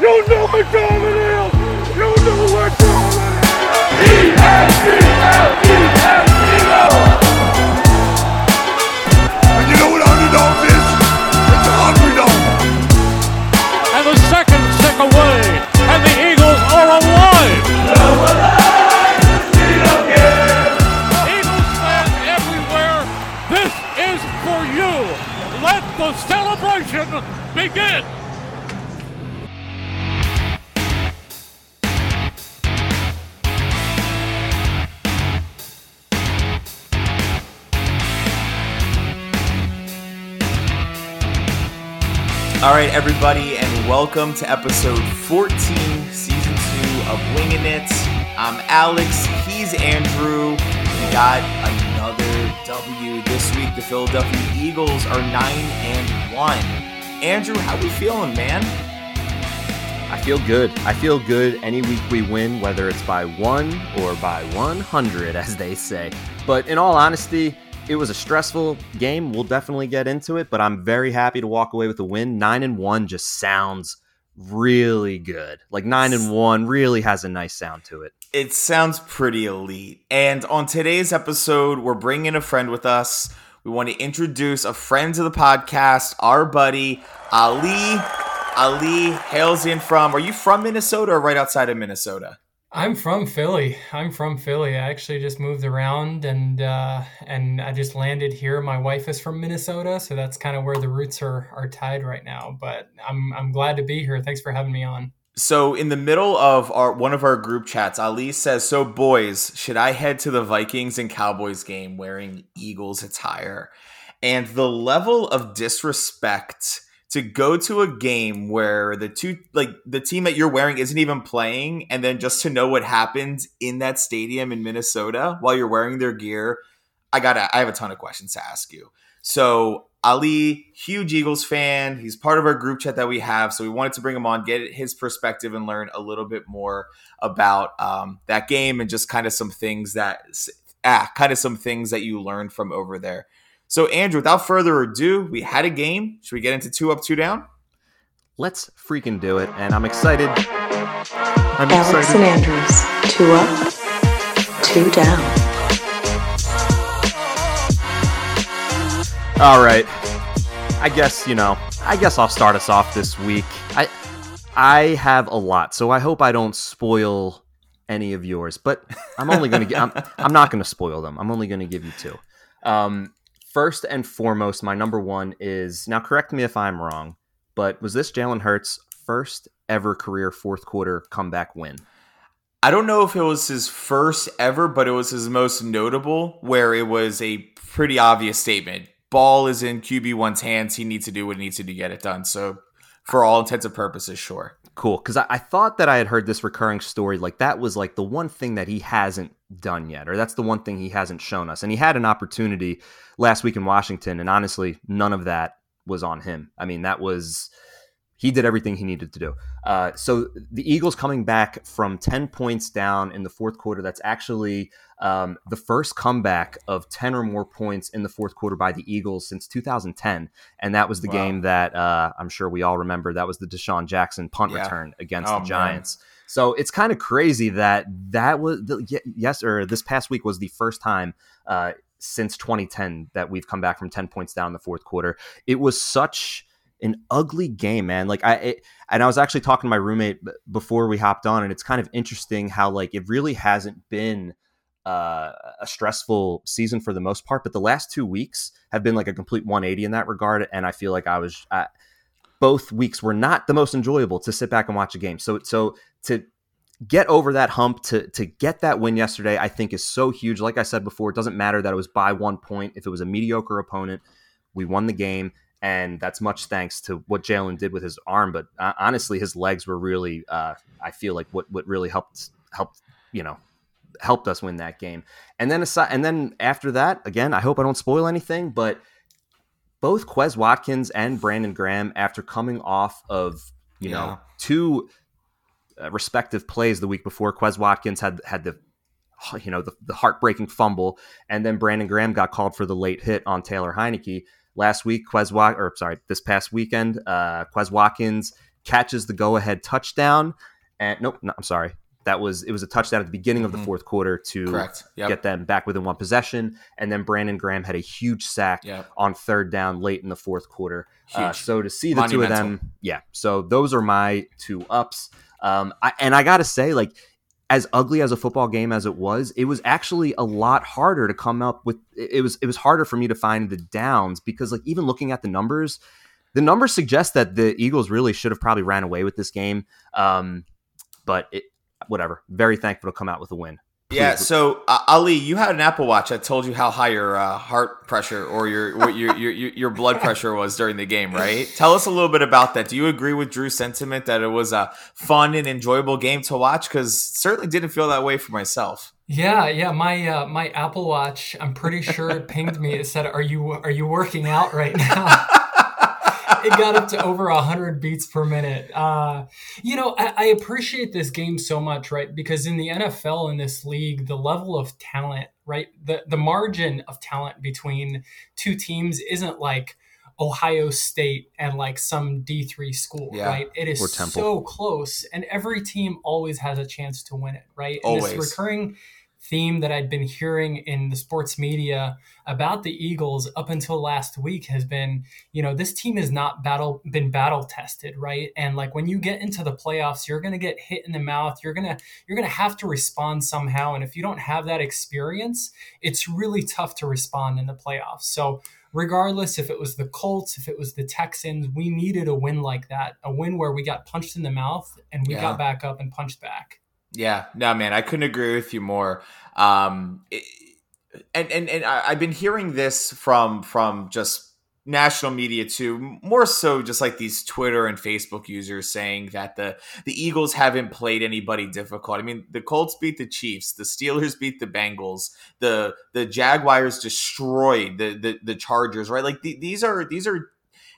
You know time everybody, and welcome to episode 14, season two of Winging It. I'm Aleks. He's Andrew. We got another W this week. The Philadelphia Eagles are nine and one. Andrew, how we feeling, man? I feel good. I feel good any week we win, whether it's by one or by 100, as they say. But in all honesty, it was a stressful game. We'll definitely get into it, but I'm very happy to walk away with a win. Nine and one just sounds really good. Like nine and one really has a nice sound to it. It sounds pretty elite. And on today's episode, we're bringing a friend with us. We want to introduce a friend to the podcast, our buddy Ali. Ali hails in from. Are you from Minnesota or right outside of Minnesota? I'm from Philly. I'm from Philly. I actually just moved around and uh, and I just landed here. My wife is from Minnesota, so that's kind of where the roots are are tied right now. But I'm I'm glad to be here. Thanks for having me on. So in the middle of our one of our group chats, Ali says, "So boys, should I head to the Vikings and Cowboys game wearing Eagles attire?" And the level of disrespect to go to a game where the two like the team that you're wearing isn't even playing and then just to know what happens in that stadium in Minnesota while you're wearing their gear, I got I have a ton of questions to ask you. So Ali, huge Eagles fan. He's part of our group chat that we have. So we wanted to bring him on, get his perspective, and learn a little bit more about um, that game and just kind of some things that, ah, kind of some things that you learned from over there. So Andrew, without further ado, we had a game. Should we get into two up, two down? Let's freaking do it. And I'm excited. I'm Aleks and excited. Andrews, two up, two down. All right. I guess, you know, I guess I'll start us off this week. I I have a lot, so I hope I don't spoil any of yours, but I'm only going to I'm I'm not going to spoil them. I'm only going to give you two. Um first and foremost, my number 1 is now correct me if I'm wrong, but was this Jalen Hurts first ever career fourth quarter comeback win? I don't know if it was his first ever, but it was his most notable, where it was a pretty obvious statement. Ball is in QB1's hands. He needs to do what he needs to do to get it done. So, for all intents and purposes, sure. Cool, because I, I thought that I had heard this recurring story. Like that was like the one thing that he hasn't done yet, or that's the one thing he hasn't shown us. And he had an opportunity last week in Washington, and honestly, none of that was on him. I mean, that was he did everything he needed to do. Uh, so the Eagles coming back from ten points down in the fourth quarter. That's actually um, the first comeback of ten or more points in the fourth quarter by the Eagles since 2010, and that was the Wow. game that uh, I'm sure we all remember. That was the DeSean Jackson punt Yeah. return against Oh, the man. Giants. So it's kind of crazy that that was the, yes, or this past week was the first time uh, since 2010 that we've come back from 10 points down in the fourth quarter. It was such an ugly game, man. Like I it, and I was actually talking to my roommate before we hopped on, and it's kind of interesting how like it really hasn't been uh, a stressful season for the most part, but the last two weeks have been like a complete 180 in that regard, and I feel like I was. I, both weeks were not the most enjoyable to sit back and watch a game. So so to get over that hump to to get that win yesterday, I think is so huge. Like I said before, it doesn't matter that it was by one point. If it was a mediocre opponent, we won the game, and that's much thanks to what Jalen did with his arm. But uh, honestly, his legs were really, uh, I feel like what what really helped helped you know helped us win that game. And then aside, and then after that, again, I hope I don't spoil anything, but both Quez Watkins and Brandon Graham, after coming off of you Yeah. know two uh, respective plays the week before, Quez Watkins had had the you know the, the heartbreaking fumble, and then Brandon Graham got called for the late hit on Taylor Heinicke last week. Quez or sorry, this past weekend, uh, Quez Watkins catches the go ahead touchdown. And nope, no, I'm sorry. That was it was a touchdown at the beginning of the Mhm. fourth quarter to Yep. get them back within one possession. And then Brandon Graham had a huge sack Yep. on third down late in the fourth quarter. Uh, so to see the two of them, yeah. So those are my two ups. Um, I, and I got to say, like, as ugly as a football game as it was, it was actually a lot harder to come up with. It was it was harder for me to find the downs because, like, even looking at the numbers, the numbers suggest that the Eagles really should have probably ran away with this game. Um, but it, whatever. Very thankful to come out with a win. Yeah, so uh, Ali, you had an Apple Watch that told you how high your uh, heart pressure or your, what your your your your blood pressure was during the game, right? Tell us a little bit about that. Do you agree with Drew's sentiment that it was a fun and enjoyable game to watch? Because certainly didn't feel that way for myself. Yeah, yeah. My uh, my Apple Watch, I'm pretty sure it pinged me. It said, "Are you are you working out right now?" it got up to over 100 beats per minute. Uh, you know, I, I appreciate this game so much, right? Because in the NFL, in this league, the level of talent, right? The, the margin of talent between two teams isn't like Ohio State and like some D3 school, Yeah. right? It is so close, and every team always has a chance to win it, right? And Always. this recurring theme that I'd been hearing in the sports media about the Eagles up until last week has been, you know, this team has not battle been battle tested, right? And like when you get into the playoffs, you're going to get hit in the mouth. You're going to you're going to have to respond somehow, and if you don't have that experience, it's really tough to respond in the playoffs. So regardless if it was the Colts, if it was the Texans, we needed a win like that, a win where we got punched in the mouth and we Yeah. got back up and punched back. Yeah, no, man, I couldn't agree with you more. Um, it- and and and I, I've been hearing this from from just national media too, more so just like these Twitter and Facebook users saying that the the Eagles haven't played anybody difficult. I mean, the Colts beat the Chiefs, the Steelers beat the Bengals, the the Jaguars destroyed the the, the Chargers, right? Like the, these are these are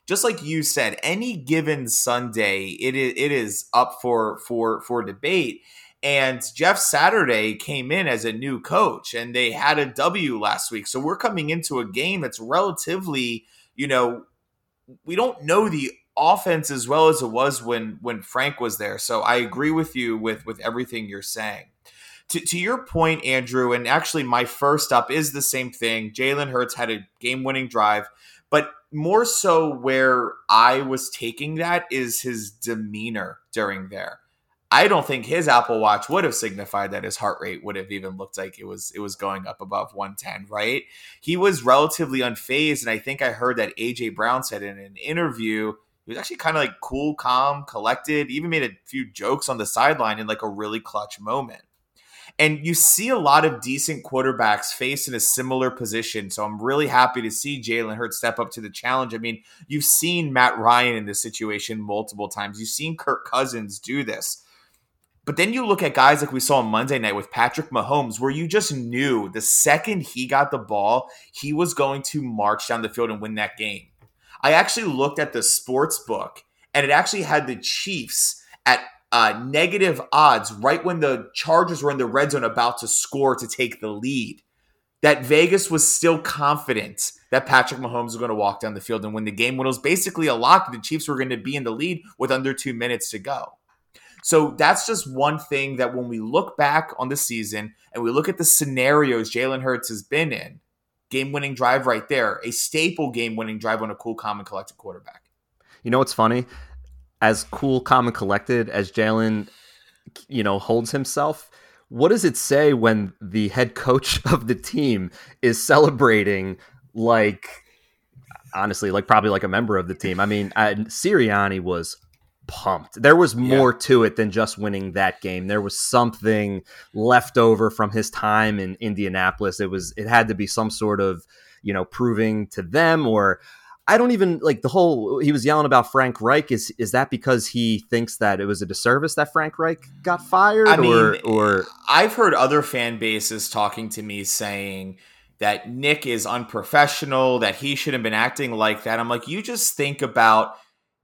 just like you said, any given Sunday, it is it is up for for for debate. And Jeff Saturday came in as a new coach, and they had a W last week. So we're coming into a game that's relatively, you know, we don't know the offense as well as it was when when Frank was there. So I agree with you with with everything you're saying. To, to your point, Andrew, and actually my first up is the same thing. Jalen Hurts had a game winning drive, but more so where I was taking that is his demeanor during there. I don't think his Apple Watch would have signified that his heart rate would have even looked like it was it was going up above 110, right? He was relatively unfazed, and I think I heard that AJ Brown said in an interview he was actually kind of like cool, calm, collected, even made a few jokes on the sideline in like a really clutch moment. And you see a lot of decent quarterbacks faced in a similar position. So I'm really happy to see Jalen Hurts step up to the challenge. I mean, you've seen Matt Ryan in this situation multiple times. You've seen Kirk Cousins do this. But then you look at guys like we saw on Monday night with Patrick Mahomes, where you just knew the second he got the ball, he was going to march down the field and win that game. I actually looked at the sports book, and it actually had the Chiefs at uh, negative odds right when the Chargers were in the red zone about to score to take the lead. That Vegas was still confident that Patrick Mahomes was going to walk down the field and win the game when it was basically a lock. The Chiefs were going to be in the lead with under two minutes to go. So that's just one thing that when we look back on the season and we look at the scenarios Jalen Hurts has been in, game winning drive right there, a staple game winning drive on a cool, calm, and collected quarterback. You know what's funny? As cool, calm, and collected as Jalen, you know, holds himself. What does it say when the head coach of the team is celebrating like, honestly, like probably like a member of the team? I mean, uh, Sirianni was pumped. There was more to it than just winning that game. There was something left over from his time in Indianapolis. It was it had to be some sort of, you know, proving to them or I don't even like the whole he was yelling about Frank Reich is is that because he thinks that it was a disservice that Frank Reich got fired I mean, or or I've heard other fan bases talking to me saying that Nick is unprofessional, that he shouldn't have been acting like that. I'm like, you just think about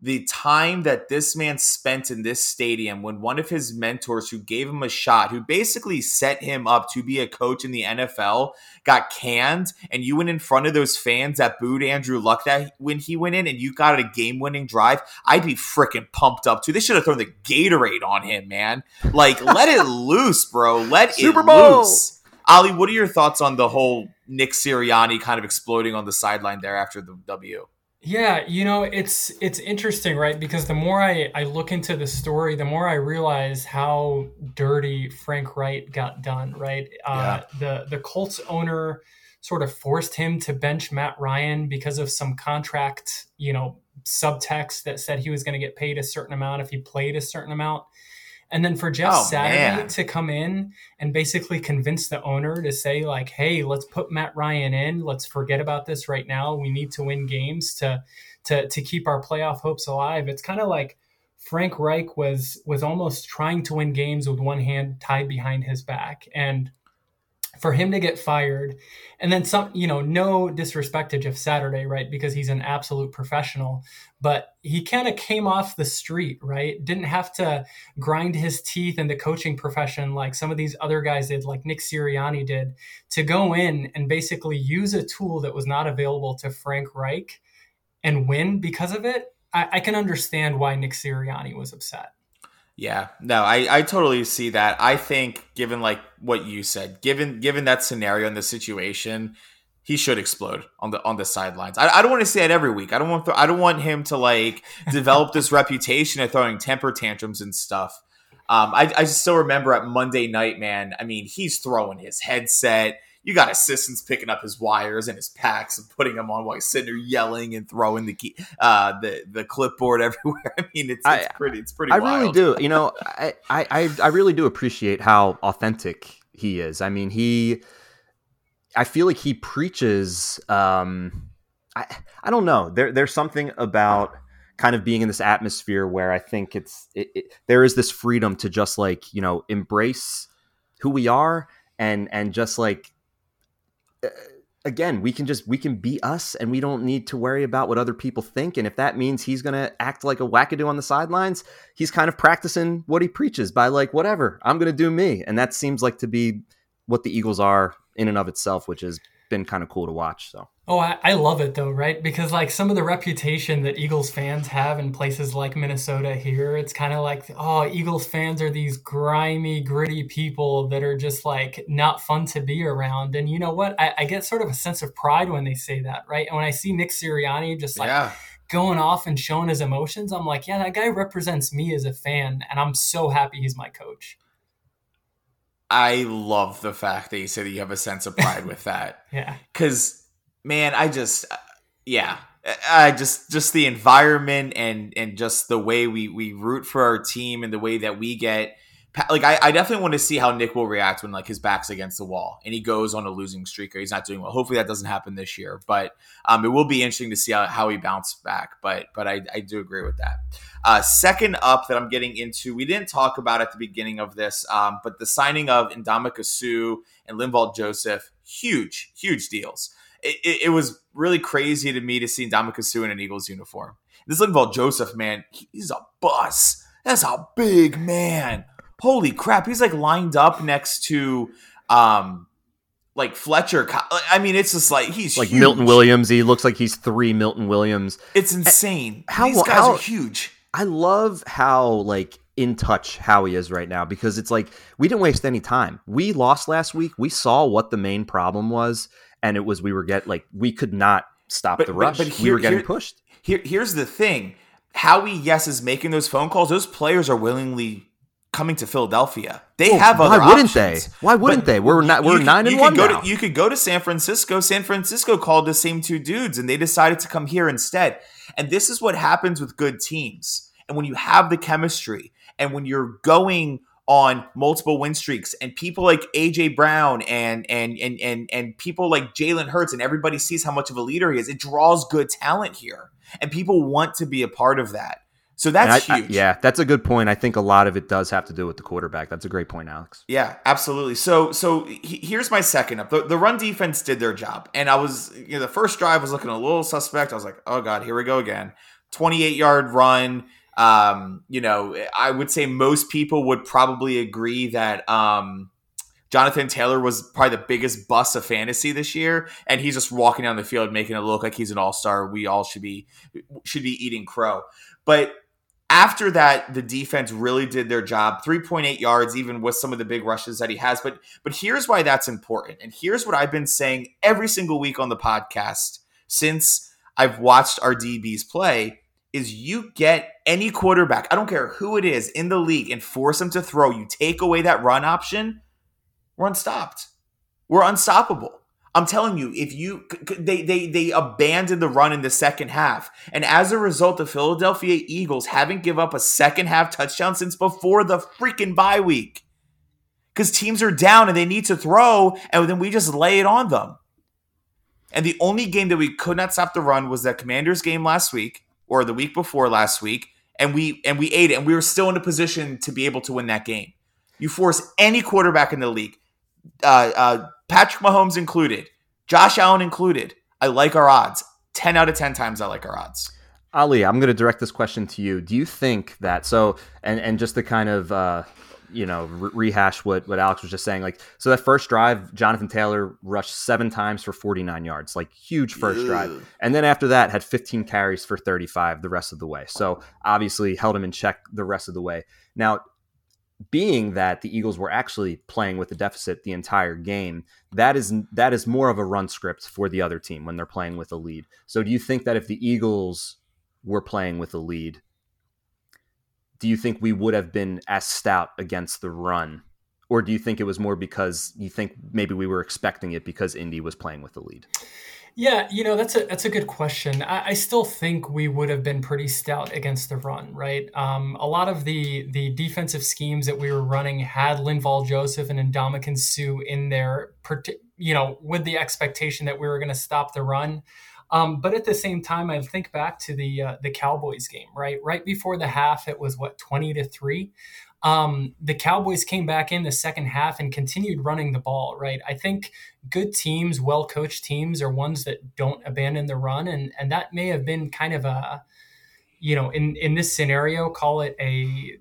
the time that this man spent in this stadium when one of his mentors who gave him a shot, who basically set him up to be a coach in the NFL, got canned, and you went in front of those fans that booed Andrew Luck that when he went in and you got a game winning drive, I'd be freaking pumped up too. They should have thrown the Gatorade on him, man. Like, let it loose, bro. Let Super it Bowl. loose. Ali, what are your thoughts on the whole Nick Sirianni kind of exploding on the sideline there after the W? Yeah, you know, it's it's interesting, right? Because the more I, I look into the story, the more I realize how dirty Frank Reich got done, right? Uh, the the Colts owner sort of forced him to bench Matt Ryan because of some contract, you know, subtext that said he was going to get paid a certain amount if he played a certain amount. And then for Jeff Oh, Saturday man. to come in and basically convince the owner to say, like, hey, let's put Matt Ryan in. Let's forget about this right now. We need to win games to to to keep our playoff hopes alive. It's kind of like Frank Reich was was almost trying to win games with one hand tied behind his back. And for him to get fired. And then some you know no disrespect to jeff saturday right because he's an absolute professional but he kind of came off the street right? Didn't have to grind his teeth in the coaching profession like some of these other guys did like nick sirianni did to go in and basically use a tool that was not available to frank reich and win because of it. I, I can understand why nick sirianni was upset Yeah, no, I, I totally see that. I think given like what you said, given given that scenario and the situation, he should explode on the on the sidelines. I, I don't want to say it every week. I don't want I don't want him to like develop this reputation of throwing temper tantrums and stuff. Um, I, I still remember at Monday night, man. I mean, he's throwing his headset. You got assistants picking up his wires and his packs and putting them on while he's sitting there yelling and throwing the key, uh, the the clipboard everywhere. I mean, it's, it's I- pretty. It's pretty. I really do. You know, I, I, I really do appreciate how authentic he is. I mean, he, I feel like he preaches. Um, I, I don't know. There, there's something about kind of being in this atmosphere where I think it's, it, it, there is this freedom to just like you know embrace who we are and and just like Uh, again we can just we can be us and we don't need to worry about what other people think. And if that means he's gonna act like a wackadoo on the sidelines he's kind of practicing what he preaches by like whatever i'm gonna do me. And that seems like to be what the eagles are in and of itself which has been kind of cool to watch so Oh, I, I love it though, right? Because like some of the reputation that Eagles fans have in places like Minnesota here, it's kind of like, oh, Eagles fans are these grimy, gritty people that are just like not fun to be around. And you know what? I, I get sort of a sense of pride when they say that, right? And when I see Nick Sirianni just like yeah. going off and showing his emotions, I'm like, yeah, that guy represents me as a fan, and I'm so happy he's my coach. I love the fact that you say that you have a sense of pride with that. Yeah. Cause man, I just yeah. I just just the environment and and just the way we we root for our team and the way that we get like I, I definitely want to see how Nick will react when like his back's against the wall and he goes on a losing streak or he's not doing well. Hopefully that doesn't happen this year, but um, it will be interesting to see how, how he bounced back. But but I, I do agree with that. Uh, second up that I'm getting into, we didn't talk about at the beginning of this, um, but the signing of Indama Suh and Linval Joseph, huge huge deals. It, it, was really crazy to me to see Ndamukong Suh in an Eagles uniform. This Linval Joseph, man, he's a bus. That's a big man holy crap he's like lined up next to um like fletcher i mean it's just like he's like huge. milton williams he looks like he's three milton williams it's insane How- these guys how- are huge I love how like in touch Howie is right now because it's like we didn't waste any time. We lost last week. We saw what the main problem was, and it was we were get like we could not stop But- the rush. but we here- were getting here- pushed. Here, here's the thing howie yes is making those phone calls those players are willingly coming to philadelphia they Well, have why other wouldn't options. they? Why wouldn't But they? We're not. We're you nine could- and one go now. To, you could go to San Francisco. San Francisco called the same two dudes, and they decided to come here instead. And this is what happens with good teams. And when you have the chemistry, and when you're going on multiple win streaks, and people like AJ Brown and and and and and people like Jalen Hurts, and everybody sees how much of a leader he is, it draws good talent here, and people want to be a part of that. So that's I- I- huge. yeah, that's a good point. I think a lot of it does have to do with the quarterback. That's a great point, Aleks. Yeah, absolutely. So, so he- here's my second up. The, the run defense did their job, and I was, you know, the first drive was looking a little suspect. I was like, oh god, here we go again. 28 yard run. Um, you know, I would say most people would probably agree that um, Jonathan Taylor was probably the biggest bust of fantasy this year, and he's just walking down the field making it look like he's an all star. We all should be should be eating crow. But after that, the defense really did their job. 3.8 yards, even with some of the big rushes that he has. But but here's why that's important. And here's what I've been saying every single week on the podcast since I've watched our DBs play is you get any quarterback, I don't care who it is in the league, and force them to throw. You take away that run option, we're unstopped. We're unstoppable. I'm telling you, if you they they they abandoned the run in the second half, and as a result, the Philadelphia Eagles haven't give up a second half touchdown since before the freaking bye week, because teams are down and they need to throw, and then we just lay it on them. And the only game that we could not stop the run was that Commanders game last week or the week before last week, and we and we ate it, and we were still in a position to be able to win that game. You force any quarterback in the league, uh, uh, Patrick Mahomes included, Josh Allen included. I like our odds. Ten out of ten times, I like our odds. Ali, I'm going to direct this question to you. Do you think that so, and and just to kind of uh, you know re- rehash what what Alex was just saying, like so that first drive, Jonathan Taylor rushed seven times for 49 yards, like huge first Ew. drive, and then after that had 15 carries for 35 the rest of the way. So obviously held him in check the rest of the way. Now being that the Eagles were actually playing with a deficit the entire game, that is that is more of a run script for the other team when they're playing with a lead. So do you think that if the Eagles were playing with a lead, do you think we would have been as stout against the run? Or do you think it was more because you think maybe we were expecting it because Indy was playing with the lead? Yeah, you know that's a that's a good question. I, I, still think we would have been pretty stout against the run, right? Um, a lot of the the defensive schemes that we were running had Linval Joseph and Ndamukong Suh in there, you know, with the expectation that we were going to stop the run. Um, but at the same time, I think back to the uh, the Cowboys game, right? Right before the half, it was what twenty to three. Um, the Cowboys came back in the second half and continued running the ball, right? I think good teams, well coached teams, are ones that don't abandon the run, and and that may have been kind of a, you know, in in this scenario, call it a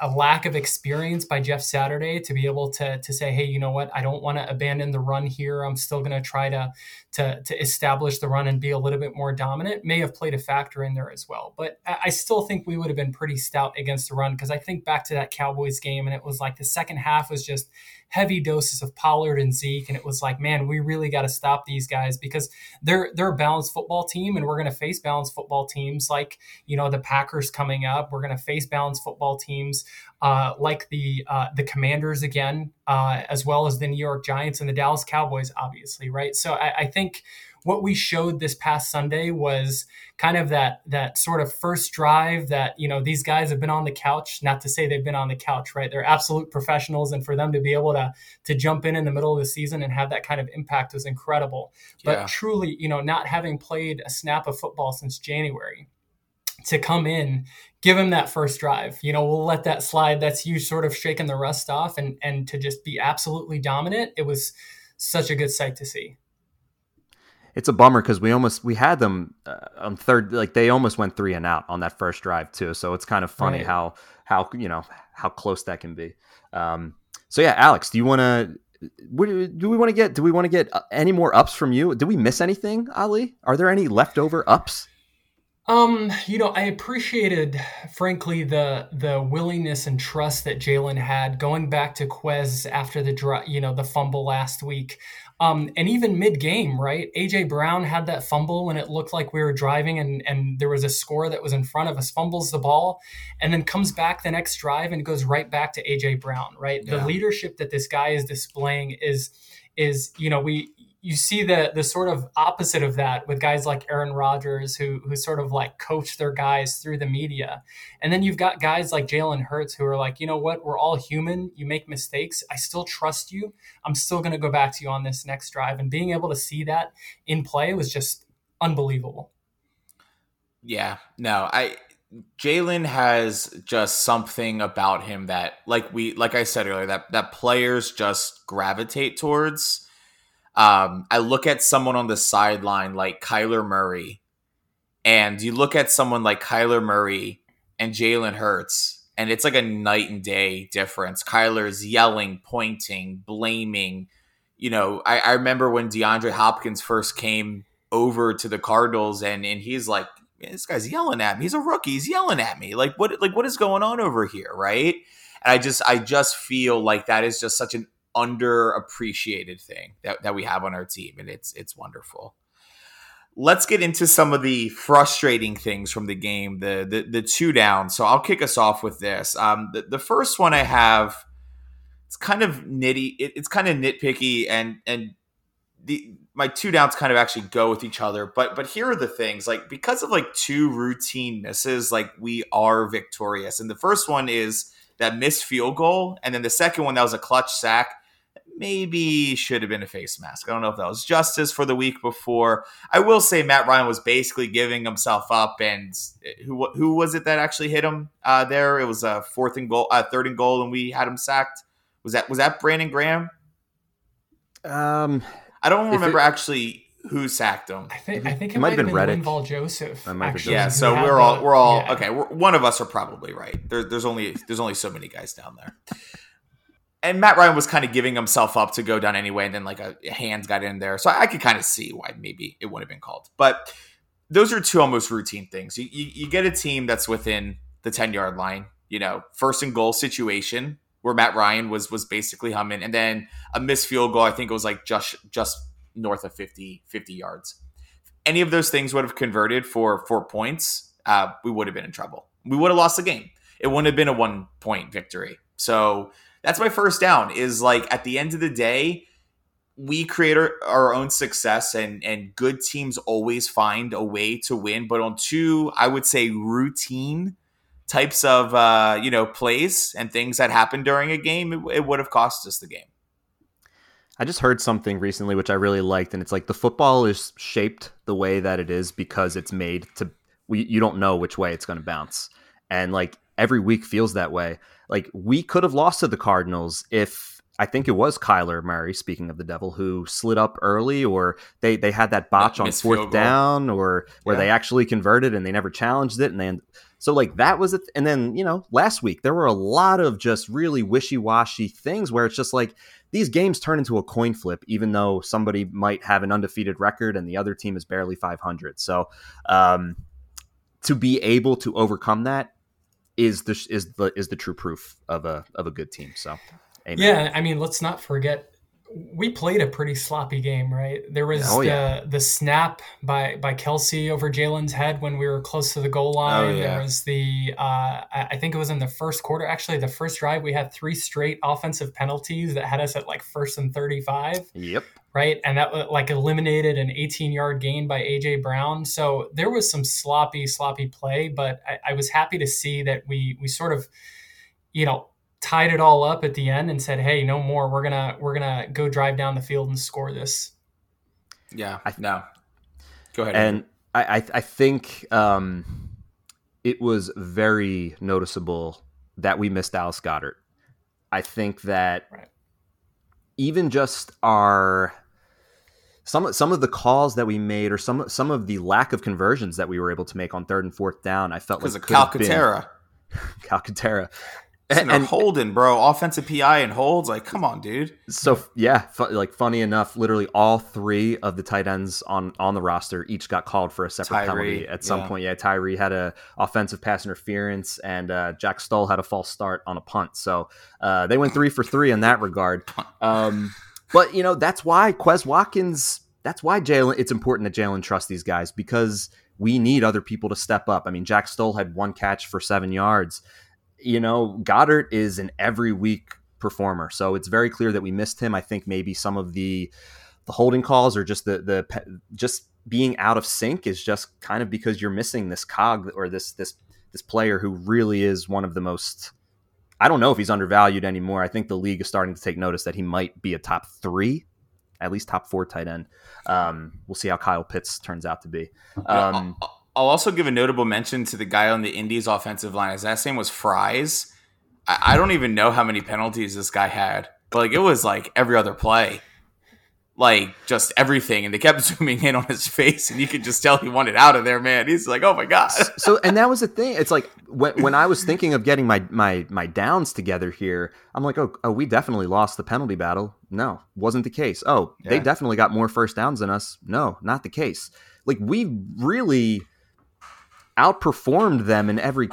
a lack of experience by Jeff Saturday to be able to to say, hey, you know what, I don't want to abandon the run here. I'm still going to try to to to establish the run and be a little bit more dominant. May have played a factor in there as well, but I still think we would have been pretty stout against the run because I think back to that Cowboys game and it was like the second half was just heavy doses of Pollard and Zeke, and it was like, man, we really got to stop these guys because they're they're a balanced football team, and we're going to face balanced football teams like you know the Packers coming up. We're going to face balanced football teams uh, like the uh, the Commanders again, uh, as well as the New York Giants and the Dallas Cowboys, obviously, right? So I, I think what we showed this past Sunday was kind of that that sort of first drive that you know these guys have been on the couch. Not to say they've been on the couch, right? They're absolute professionals, and for them to be able to to jump in in the middle of the season and have that kind of impact was incredible. But truly, you know, not having played a snap of football since January to come in, give him that first drive. You know, we'll let that slide. That's you sort of shaking the rust off and and to just be absolutely dominant. It was such a good sight to see. It's a bummer because we almost we had them uh, on third, like they almost went three and out on that first drive too. So it's kind of funny Right. how how you know how close that can be. Um, so yeah, Aleks, do you want to? Do we want to get? Do we want to get uh, any more ups from you? Did we miss anything, Ali? Are there any leftover ups? Um, you know, I appreciated, frankly, the the willingness and trust that Jalen had going back to Quez after the dri you know, the fumble last week. Um, and even mid game, right? AJ Brown had that fumble when it looked like we were driving and and there was a score that was in front of us, fumbles the ball, and then comes back the next drive and goes right back to AJ Brown, right? The leadership that this guy is displaying is is you know we you see the the sort of opposite of that with guys like Aaron Rodgers who who sort of like coach their guys through the media. And then you've got guys like Jalen Hurts who are like, you know what, we're all human. You make mistakes. I still trust you. I'm still gonna go back to you on this next drive. And being able to see that in play was just unbelievable. Yeah, no, I Jalen has just something about him that, like we, like I said earlier, that that players just gravitate towards. Um, I look at someone on the sideline like Kyler Murray, And you look at someone like Kyler Murray and Jalen Hurts, and it's like a night and day difference. Kyler's yelling, pointing, blaming. You know, I, I remember when DeAndre Hopkins first came over to the Cardinals, and and he's like, this guy's yelling at me. He's a rookie. He's yelling at me. Like what? Like what is going on over here, right? And I just I just feel like that is just such an underappreciated thing that, that we have on our team, and it's it's wonderful. Let's get into some of the frustrating things from the game, the the, the two down. So I'll kick us off with this. Um, the, the first one I have, it's kind of nitty. It, it's kind of nitpicky, and and the my two downs kind of actually go with each other. But but here are the things like because of like two routine misses, like we are victorious. And the first one is that missed field goal, and then the second one that was a clutch sack maybe should have been a face mask. I don't know if that was justice for the week before. I will say Matt Ryan was basically giving himself up, and who who was it that actually hit him uh, there? It was a fourth and goal, uh, third and goal, and we had him sacked. Was that was that Brandon Graham? Um, I don't remember it, actually who sacked him. I think I think it, it might have been, been Reddick. Linval Joseph. Actually, yeah, so we're all we're all yeah. okay. We're, one of us are probably right. There, there's only there's only so many guys down there and Matt Ryan was kind of giving himself up to go down anyway, and then like a, a hands got in there, so I, I could kind of see why maybe it would have been called. But those are two almost routine things. You, you, you get a team that's within the ten yard line, you know, first and goal situation where Matt Ryan was was basically humming, and then a missed field goal. I think it was like just just north of 50, 50 yards. Any of those things would have converted for four points. Uh, we would have been in trouble. We would have lost the game. It wouldn't have been a one point victory. So that's my first down is like at the end of the day we create our, our, own success and and good teams always find a way to win. But on two i would say routine types of uh you know plays and things that happen during a game it, it would have cost us the game. I just heard something recently which i really liked and it's like the football is shaped the way that it is because it's made to we you don't know which way it's going to bounce. And like every week feels that way like we could have lost to the Cardinals if I think it was Kyler Murray, speaking of the devil, who slid up early, or they, they had that botch on fourth down, or where yeah. they actually converted and they never challenged it. And then, so like that was it. And then, you know, last week there were a lot of just really wishy washy things where it's just like these games turn into a coin flip, even though somebody might have an undefeated record and the other team is barely 500. So, um, to be able to overcome that is the is the is the true proof of a of a good team. So, amen. yeah, I mean, let's not forget we played a pretty sloppy game, right? There was oh, the yeah. the snap by by Kelce over Jalen's head when we were close to the goal oh, line. Oh, yeah. There was the uh, I think it was in the first quarter. Actually, the first drive we had three straight offensive penalties that had us at like first and thirty five. Yep. Right, and that like eliminated an 18 yard gain by AJ Brown. So there was some sloppy, sloppy play, but I, I was happy to see that we we sort of, you know, tied it all up at the end and said, "Hey, no more. We're gonna we're gonna go drive down the field and score this." Yeah, I no. Go ahead. And I I, I think um, it was very noticeable that we missed Dallas Goedert. I think that right. even just our some some of the calls that we made, or some some of the lack of conversions that we were able to make on third and fourth down, I felt like of Calcaterra. Calcaterra and, and holding, bro, offensive PI and holds. Like, come on, dude. So yeah, fu- like funny enough, literally all three of the tight ends on on the roster each got called for a separate Tyree, penalty at some yeah. point. Yeah, Tyree had a offensive pass interference, and uh, Jack Stoll had a false start on a punt. So uh, they went three for three in that regard. Um, but you know that's why Quez Watkins. That's why Jalen. It's important that Jalen trusts these guys because we need other people to step up. I mean, Jack Stoll had one catch for seven yards you know, Goedert is an every week performer. So it's very clear that we missed him. I think maybe some of the the holding calls or just the the just being out of sync is just kind of because you're missing this cog or this this this player who really is one of the most I don't know if he's undervalued anymore. I think the league is starting to take notice that he might be a top three, at least top four tight end. Um, we'll see how Kyle Pitts turns out to be. Um, I'll also give a notable mention to the guy on the Indies offensive line. His last name was Fries. I, I don't even know how many penalties this guy had, but like it was like every other play. Like just everything, and they kept zooming in on his face, and you could just tell he wanted out of there, man. He's like, "Oh my god!" so and that was the thing. It's like when, when I was thinking of getting my my my downs together here, I'm like, oh, oh, we definitely lost the penalty battle. No, wasn't the case. Oh, they definitely got more first downs than us. No, not the case. Like we really outperformed them in every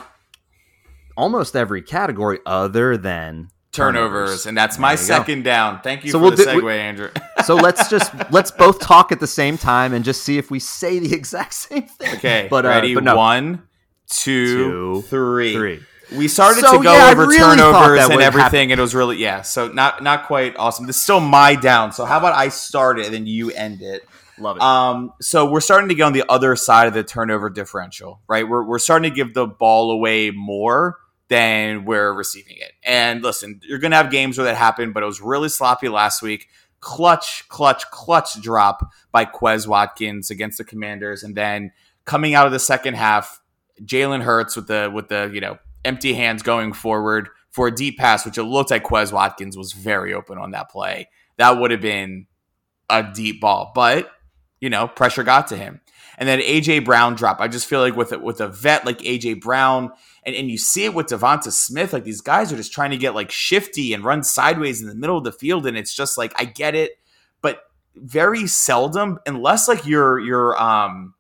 almost every category other than Turnovers, and that's my you go. second down. Thank you So for we'll the do- segue, we- Andrew. So let's just let's both talk at the same time and just see if we say the exact same thing. okay, but uh, ready? but no. One, two, Two, three. three. We started So, to go yeah, over really turnovers and everything, and it was really yeah. So not not quite awesome. This is still my down. So how about I start it and then you end it? Love it. Um, so we're starting to get on the other side of the turnover differential, right? We're, we're starting to give the ball away more than we're receiving it. And listen, you're going to have games where that happened, but it was really sloppy last week. Clutch, clutch, clutch drop by Quez Watkins against the Commanders, and then coming out of the second half, Jalen Hurts with the with the you know empty hands going forward for a deep pass, which it looked like Quez Watkins was very open on that play. That would have been a deep ball, but you know, pressure got to him. And then AJ Brown drop. I just feel like with a, with a vet like AJ Brown, and, and you see it with Devonta Smith, like these guys are just trying to get like shifty and run sideways in the middle of the field, and it's just like I get it, but very seldom, unless like you're you're um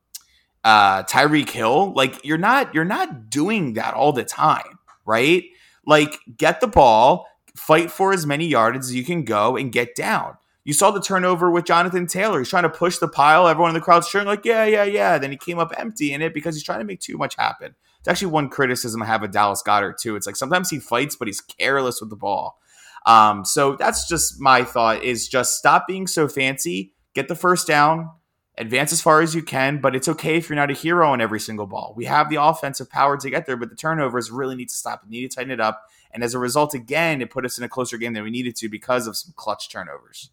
uh Tyreek Hill, like you're not you're not doing that all the time, right? Like get the ball, fight for as many yards as you can go, and get down. You saw the turnover with Jonathan Taylor. He's trying to push the pile. Everyone in the crowd's cheering, like, yeah, yeah, yeah. Then he came up empty in it because he's trying to make too much happen. It's actually one criticism I have of Dallas Goedert, too. It's like sometimes he fights, but he's careless with the ball. Um, so that's just my thought is just stop being so fancy, get the first down, advance as far as you can, but it's okay if you're not a hero on every single ball. We have the offensive power to get there, but the turnovers really need to stop. We need to tighten it up. And as a result, again, it put us in a closer game than we needed to because of some clutch turnovers.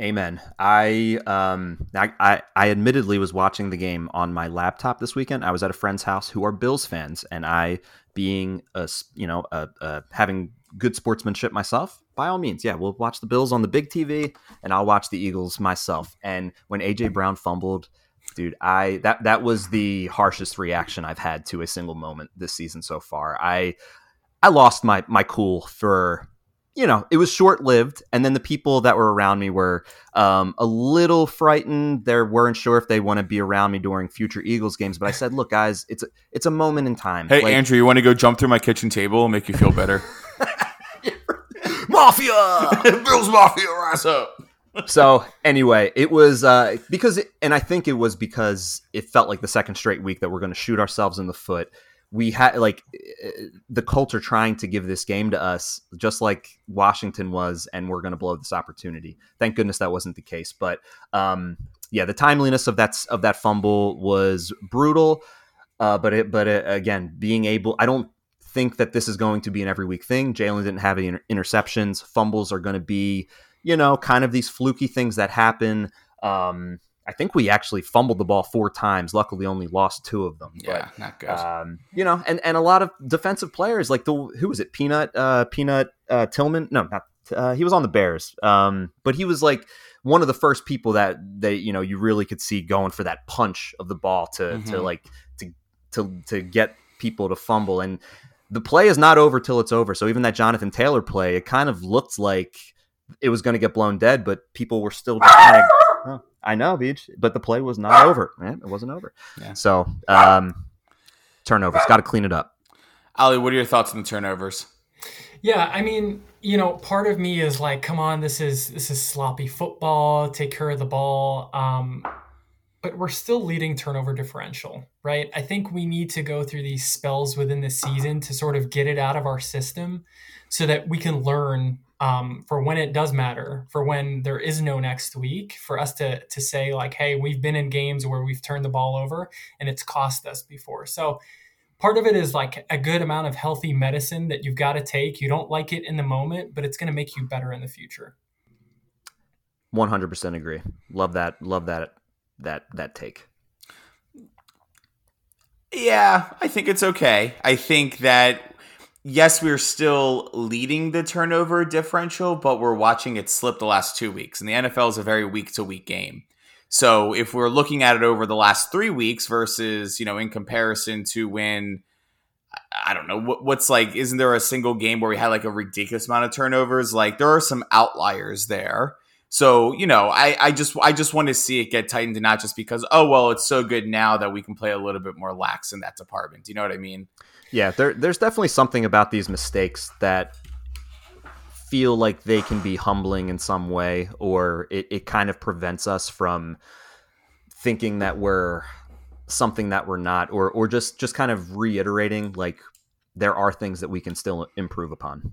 Amen. I um I, I I admittedly was watching the game on my laptop this weekend. I was at a friend's house who are Bills fans, and I, being a you know a, a, having good sportsmanship myself, by all means, yeah, we'll watch the Bills on the big TV, and I'll watch the Eagles myself. And when AJ Brown fumbled, dude, I that that was the harshest reaction I've had to a single moment this season so far. I I lost my my cool for you know, it was short lived. And then the people that were around me were um, a little frightened. They weren't sure if they want to be around me during future Eagles games. But I said, look, guys, it's a, it's a moment in time. Hey, Like, Andrew, you want to go jump through my kitchen table and make you feel better? Mafia! Bills Mafia, rise up. so anyway, it was uh, because, it, and I think it was because it felt like the second straight week that we're going to shoot ourselves in the foot. We had like the the are trying to give this game to us, just like Washington was, and we're going to blow this opportunity. Thank goodness that wasn't the case. But um, yeah, the timeliness of that of that fumble was brutal. Uh, but it, but it, again, being able, I don't think that this is going to be an every week thing. Jalen didn't have any inter- interceptions. Fumbles are going to be, you know, kind of these fluky things that happen. Um, I think we actually fumbled the ball four times. Luckily, only lost two of them. Yeah, not good. Um, you know, and, and a lot of defensive players like the who was it? Peanut, uh, Peanut uh, Tillman? No, not. Uh, he was on the Bears, um, but he was like one of the first people that they, you know, you really could see going for that punch of the ball to to Mhm. like to to to get people to fumble. And the play is not over till it's over. So even that Jonathan Taylor play, it kind of looked like it was going to get blown dead, but people were still just kind of. Oh, I know, Beach, but the play was not over. Man, it wasn't over. Yeah. So um, turnovers, got to clean it up. Ali, what are your thoughts on the turnovers? Yeah, I mean, you know, part of me is like, come on, this is this is sloppy football. Take care of the ball. Um, but we're still leading turnover differential, right? I think we need to go through these spells within the season to sort of get it out of our system, so that we can learn um, for when it does matter, for when there is no next week, for us to to say like, hey, we've been in games where we've turned the ball over and it's cost us before. So part of it is like a good amount of healthy medicine that you've got to take. You don't like it in the moment, but it's going to make you better in the future. One hundred percent agree. Love that. Love that. That that take. Yeah, I think it's okay. I think that yes, we're still leading the turnover differential, but we're watching it slip the last two weeks. And the NFL is a very week to week game. So if we're looking at it over the last three weeks versus, you know, in comparison to when I don't know what, what's like, isn't there a single game where we had like a ridiculous amount of turnovers? Like there are some outliers there. So, you know, I, I just I just want to see it get tightened and not just because, oh well, it's so good now that we can play a little bit more lax in that department. Do you know what I mean? Yeah, there, there's definitely something about these mistakes that feel like they can be humbling in some way, or it, it kind of prevents us from thinking that we're something that we're not, or or just just kind of reiterating like there are things that we can still improve upon.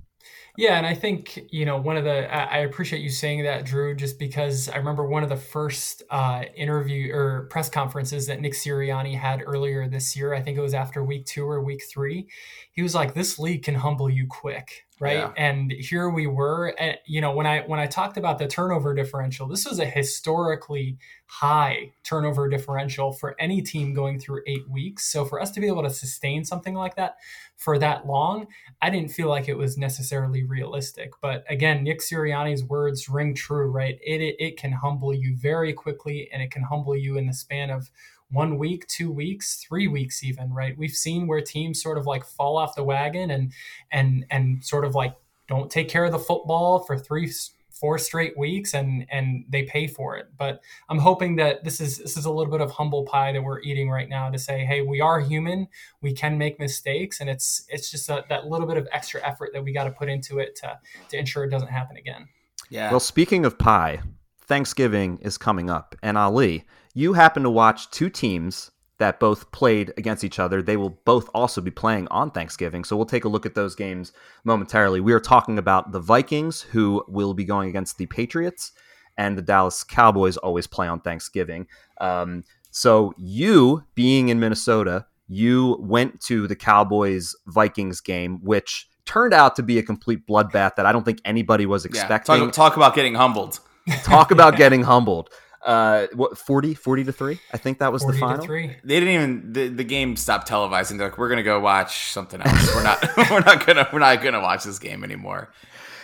Yeah, and I think you know one of the I appreciate you saying that, Drew, just because I remember one of the first uh, interview or press conferences that Nick Sirianni had earlier this year. I think it was after week two or week three. He was like, "This league can humble you quick." Right? Yeah. and here we were and you know when i when i talked about the turnover differential this was a historically high turnover differential for any team going through eight weeks. So for us to be able to sustain something like that for that long i didn't feel like it was necessarily realistic. But again nick sirianni's words ring true right? It, it, it can humble you very quickly and it can humble you in the span of one week, two weeks, three mm-hmm. weeks even, right? We've seen where teams sort of like fall off the wagon and and and sort of like don't take care of the football for three four straight weeks and and they pay for it. But i'm hoping that this is this is a little bit of humble pie that we're eating right now to say hey we are human. We can make mistakes. And it's it's just a, that little bit of extra effort that we got to put into it to to ensure it doesn't happen again. Yeah. Well speaking of pie thanksgiving is coming up. And ali you happen to watch two teams that both played against each other. They will both also be playing on Thanksgiving. So we'll take a look at those games momentarily. We are talking about the Vikings, who will be going against the Patriots, and the Dallas Cowboys always play on Thanksgiving. Um, so you, being in Minnesota, you went to the Cowboys Vikings game, which turned out to be a complete bloodbath that I don't think anybody was expecting. Yeah, talk, talk about getting humbled. talk about getting humbled uh what 40 40 to 3 i think that was the final. they didn't even the, the game stopped televising. They're like we're gonna go watch something else. We're not we're not gonna we're not gonna watch this game anymore.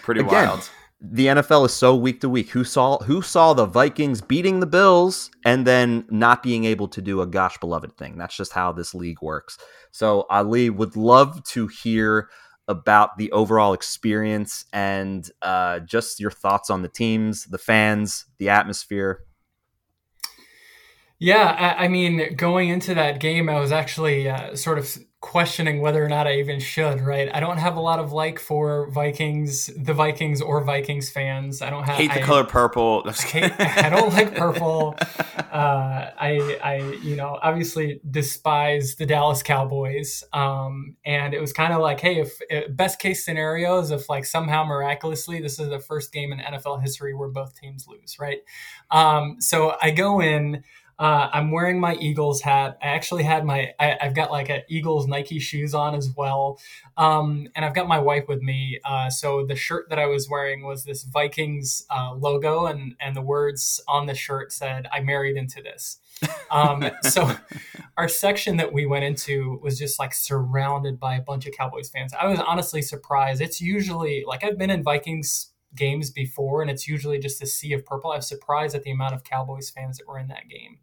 Pretty Again, wild. the nfl is so week to week. Who saw who saw the vikings beating the bills and then not being able to do a gosh beloved thing? That's just how this league works. So ali would love to hear about the overall experience and uh, just your thoughts on the teams, the fans, the atmosphere. Yeah, I, I, mean, going into that game, I was actually uh, sort of questioning whether or not I even should. Right, I don't have a lot of like for Vikings, the Vikings or Vikings fans. I don't have hate the I, color purple. I, hate, I don't like purple. Uh, I, I, you know, obviously despise the Dallas Cowboys. Um, and it was kind of like, hey, if, if best case scenario is if like somehow miraculously this is the first game in NFL history where both teams lose, right? Um, so I go in. Uh, I'm wearing my Eagles hat. I actually had my, I, have got like an Eagles Nike shoes on as well. Um, and I've got my wife with me. Uh, so the shirt that I was wearing was this Vikings uh, logo, and, and the words on the shirt said, I married into this. Um, so our section that we went into was just like surrounded by a bunch of Cowboys fans. I was honestly surprised. It's usually like I've been in Vikings games before, and it's usually just a sea of purple. I was surprised at the amount of Cowboys fans that were in that game.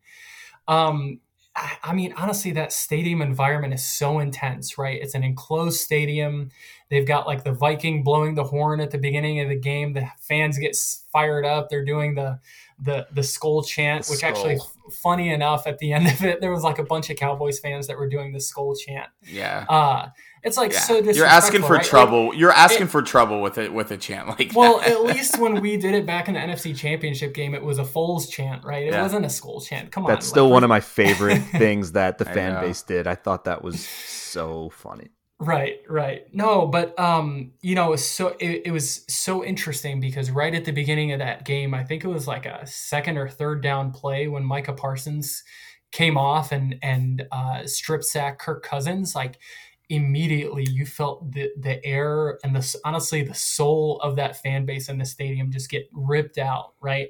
Um, I, I mean, honestly, that stadium environment is so intense, right? It's an enclosed stadium. They've got like the Viking blowing the horn at the beginning of the game. The fans get fired up. They're doing the the the skull chant, which skull. actually, funny enough, at the end of it, there was like a bunch of Cowboys fans that were doing the skull chant. Yeah. Uh, it's like yeah. so You're asking for right? trouble. Like, You're asking it, for trouble with it with a chant like well, that. at least when we did it back in the NFC Championship game, it was a Foles chant, right? It yeah. wasn't a skull chant. Come on. That's still like, one of my favorite things that the fan base did. I thought that was so funny. Right, right. No, but um, you know, it was so it, it, was so interesting because right at the beginning of that game, I think it was like a second or third down play when Micah Parsons came off and and uh, strip sack Kirk Cousins, like immediately you felt the the air and the honestly the soul of that fan base in the stadium just get ripped out, right?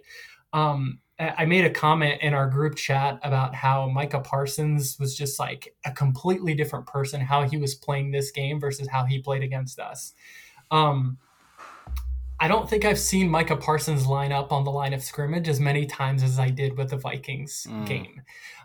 Um, I made a comment in our group chat about how Micah Parsons was just like a completely different person, how he was playing this game versus how he played against us. Um, I don't think I've seen Micah Parsons line up on the line of scrimmage as many times as I did with the Vikings mm. game.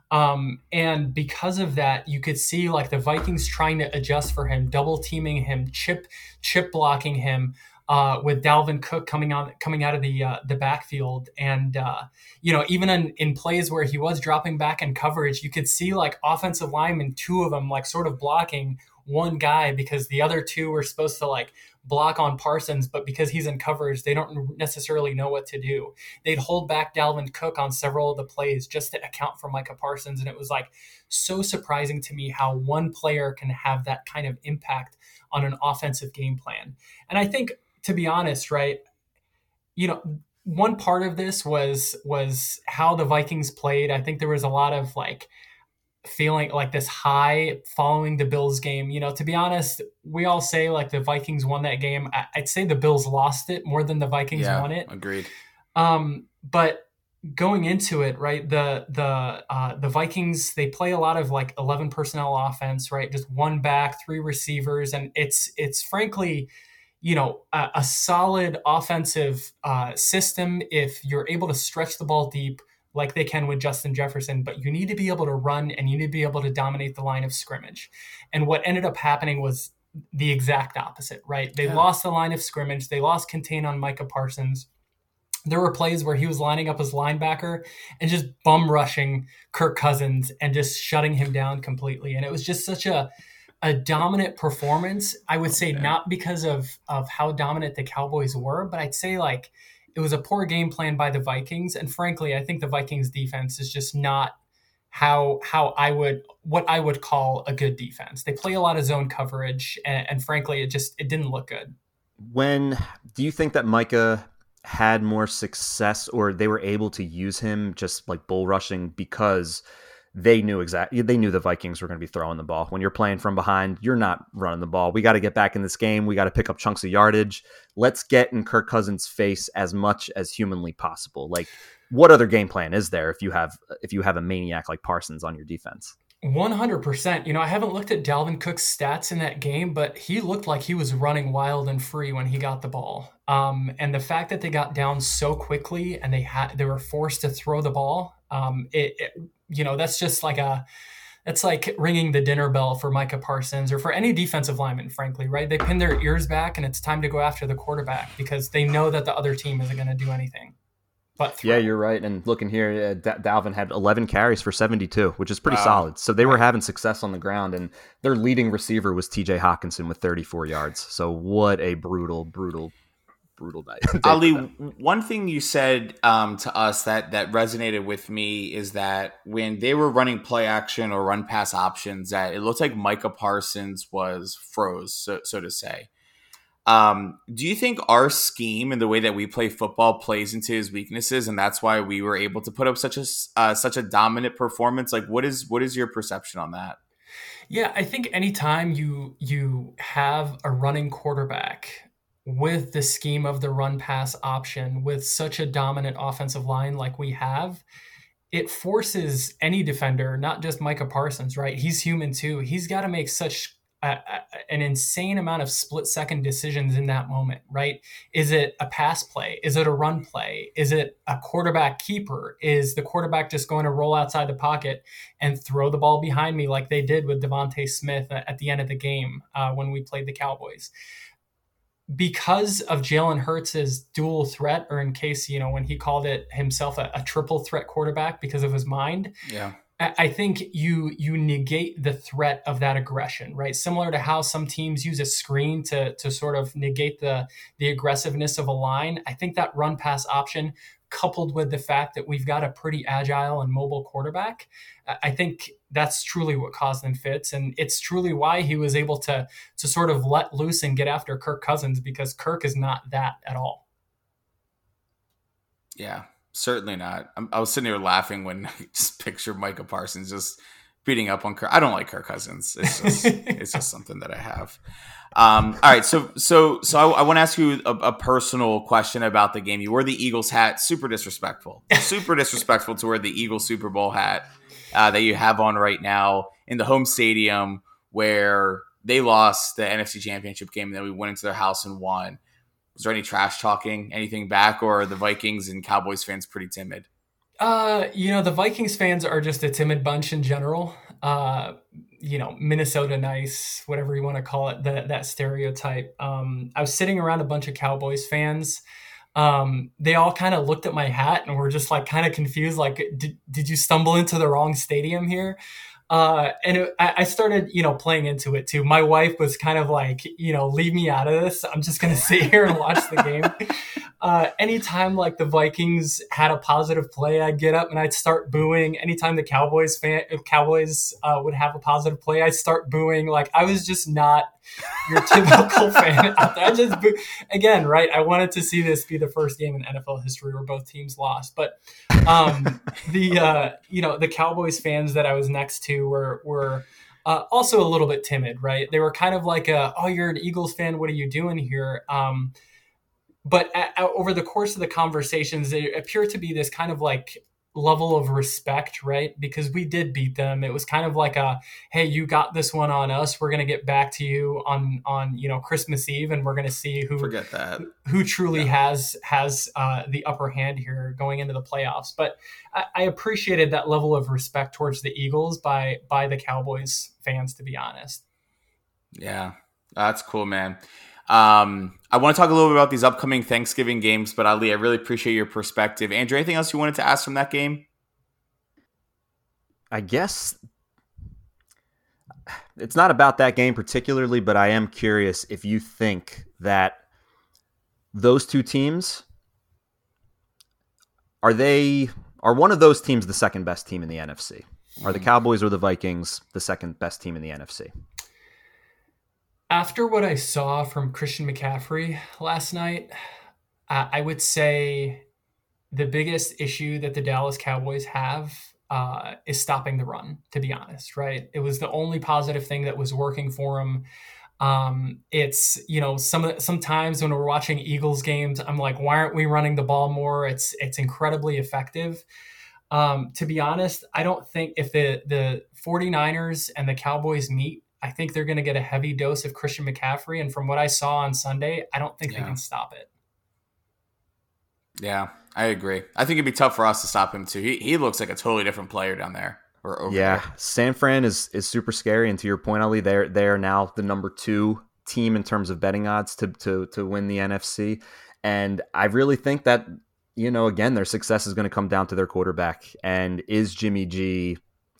Um, and because of that, you could see like the Vikings trying to adjust for him, double teaming him, chip chip blocking him uh, with Dalvin Cook coming on coming out of the uh, the backfield, and uh, you know even in, in plays where he was dropping back in coverage, you could see like offensive linemen, two of them like sort of blocking one guy because the other two were supposed to like block on Parsons, but because he's in coverage, they don't necessarily know what to do. They'd hold back Dalvin Cook on several of the plays just to account for Micah Parsons, and it was like so surprising to me how one player can have that kind of impact on an offensive game plan. And I think to be honest, right, you know, one part of this was was how the Vikings played. I think there was a lot of like feeling like this high following the Bills game. You know, to be honest, we all say like the Vikings won that game. I, would say the Bills lost it more than the Vikings yeah, won it. Agreed. Um, but going into it, right, the the uh, the Vikings they play a lot of like eleven personnel offense, right? Just one back, three receivers, and it's it's frankly you know a, a solid offensive uh, system if you're able to stretch the ball deep like they can with Justin Jefferson, but you need to be able to run and you need to be able to dominate the line of scrimmage. And what ended up happening was the exact opposite, right? They yeah. lost the line of scrimmage, they lost contain on Micah Parsons. There were plays where he was lining up as linebacker and just bum rushing Kirk Cousins and just shutting him down completely. And it was just such a a dominant performance. I would say not because of of how dominant the Cowboys were, but I'd say like it was a poor game plan by the Vikings. And frankly, I think the Vikings defense is just not how how I would what I would call a good defense. They play a lot of zone coverage, and, and frankly, it just it didn't look good. When do you think that Micah had more success, or they were able to use him just like bull rushing because? They knew exactly they knew the Vikings were going to be throwing the ball. When you're playing from behind, you're not running the ball. We got to get back in this game. We got to pick up chunks of yardage. Let's get in Kirk Cousins' face as much as humanly possible. Like what other game plan is there if you have if you have a maniac like Parsons on your defense? 100%. You know, I haven't looked at Dalvin Cook's stats in that game, but he looked like he was running wild and free when he got the ball. Um, and the fact that they got down so quickly and they had they were forced to throw the ball, um, it, it you know, that's just like a it's like ringing the dinner bell for Micah Parsons or for any defensive lineman, frankly, right? They pin their ears back and it's time to go after the quarterback because they know that the other team isn't going to do anything. But yeah, you're right. And looking here, uh, D- Dalvin had 11 carries for 72, which is pretty wow. solid. So they were having success on the ground, and their leading receiver was T.J. Hockenson with 34 yards. So what a brutal, brutal brutal night. Ali, one thing you said um, to us that that resonated with me is that when they were running play action or run pass options, that it looked like Micah Parsons was froze, so, so to say. Um, do you think our scheme and the way that we play football plays into his weaknesses, and that's why we were able to put up such a uh, such a dominant performance? Like, what is what is your perception on that? Yeah, I think anytime you you have a running quarterback with the scheme of the run pass option with such a dominant offensive line like we have, it forces any defender, not just Micah Parsons, right? He's human too. He's got to make such a, an insane amount of split second decisions in that moment, right? Is it a pass play? Is it a run play? Is it a quarterback keeper? Is the quarterback just going to roll outside the pocket and throw the ball behind me like they did with DeVonta Smith at the end of the game uh, when we played the Cowboys? because of Jalen Hurts' dual threat, or in case, you know, when he called it himself a, a triple threat quarterback because of his mind. Yeah. I think you you negate the threat of that aggression, right? Similar to how some teams use a screen to to sort of negate the the aggressiveness of a line. I think that run pass option coupled with the fact that we've got a pretty agile and mobile quarterback, I think that's truly what caused him fits, and it's truly why he was able to to sort of let loose and get after Kirk Cousins because Kirk is not that at all. Yeah, certainly not. I'm, i was sitting here laughing when I just picture Micah Parsons just beating up on Kirk. I don't like Kirk Cousins. It's just it's just something that I have. Um, all right, so so so I, I want to ask you a, a, personal question about the game. You wore the Eagles hat, super disrespectful, super disrespectful to wear the Eagles Super Bowl hat uh, that you have on right now in the home stadium where they lost the NFC Championship game, and then we went into their house and won. Was there any trash talking, anything back, or are the Vikings and Cowboys fans pretty timid? Uh, you know, the Vikings fans are just a timid bunch in general. Uh, you know, Minnesota nice, whatever you want to call it, that that stereotype. Um, I was sitting around a bunch of Cowboys fans. Um, they all kind of looked at my hat and were just like kind of confused, like, did, did you stumble into the wrong stadium here? Uh, and it, I started, you know, playing into it too. My wife was kind of like, you know, leave me out of this. I'm just going to sit here and watch the game. Uh, anytime like the Vikings had a positive play, I'd get up and I'd start booing. Anytime the Cowboys fan, Cowboys uh, would have a positive play, I'd start booing. Like I was just not your typical fan out there. I just again, right? I wanted to see this be the first game in NFL history where both teams lost, but um, the uh, you know the Cowboys fans that I was next to were were. Uh, also a little bit timid, right? They were kind of like, a, "Oh, you're an Eagles fan. What are you doing here?" Um, but at, at, over the course of the conversations, they appear to be this kind of like level of respect, right? Because we did beat them. It was kind of like a, hey, you got this one on us. We're gonna get back to you on on you know Christmas Eve, and we're gonna see who forget that who truly yeah. has has uh, the upper hand here going into the playoffs. But I, I appreciated that level of respect towards the Eagles by by the Cowboys fans, to be honest. Yeah, that's cool, man. Um, I want to talk a little bit about these upcoming Thanksgiving games, but Ali, I really appreciate your perspective. Andrew, anything else you wanted to ask from that game? I guess it's not about that game particularly, but I am curious if you think that those two teams are they are one of those teams the second best team in the NFC? Are the hmm. Cowboys or the Vikings the second best team in the NFC? After what I saw from Christian McCaffrey last night, uh, I would say the biggest issue that the Dallas Cowboys have uh, is stopping the run. To be honest, right? It was the only positive thing that was working for him. Um, it's you know some sometimes when we're watching Eagles games, I'm like, why aren't we running the ball more? It's it's incredibly effective. Um, to be honest, I don't think if the the 49ers and the Cowboys meet, I think they're going to get a heavy dose of Christian McCaffrey. And from what I saw on Sunday, I don't think yeah. they can stop it. Yeah, I agree. I think it'd be tough for us to stop him too. He, he looks like a totally different player down there. Or yeah, there. San Fran is is super scary. And to your point, Ali, they're they're now the number two team in terms of betting odds to to to win the NFC. And I really think that you know again their success is going to come down to their quarterback. And is Jimmy G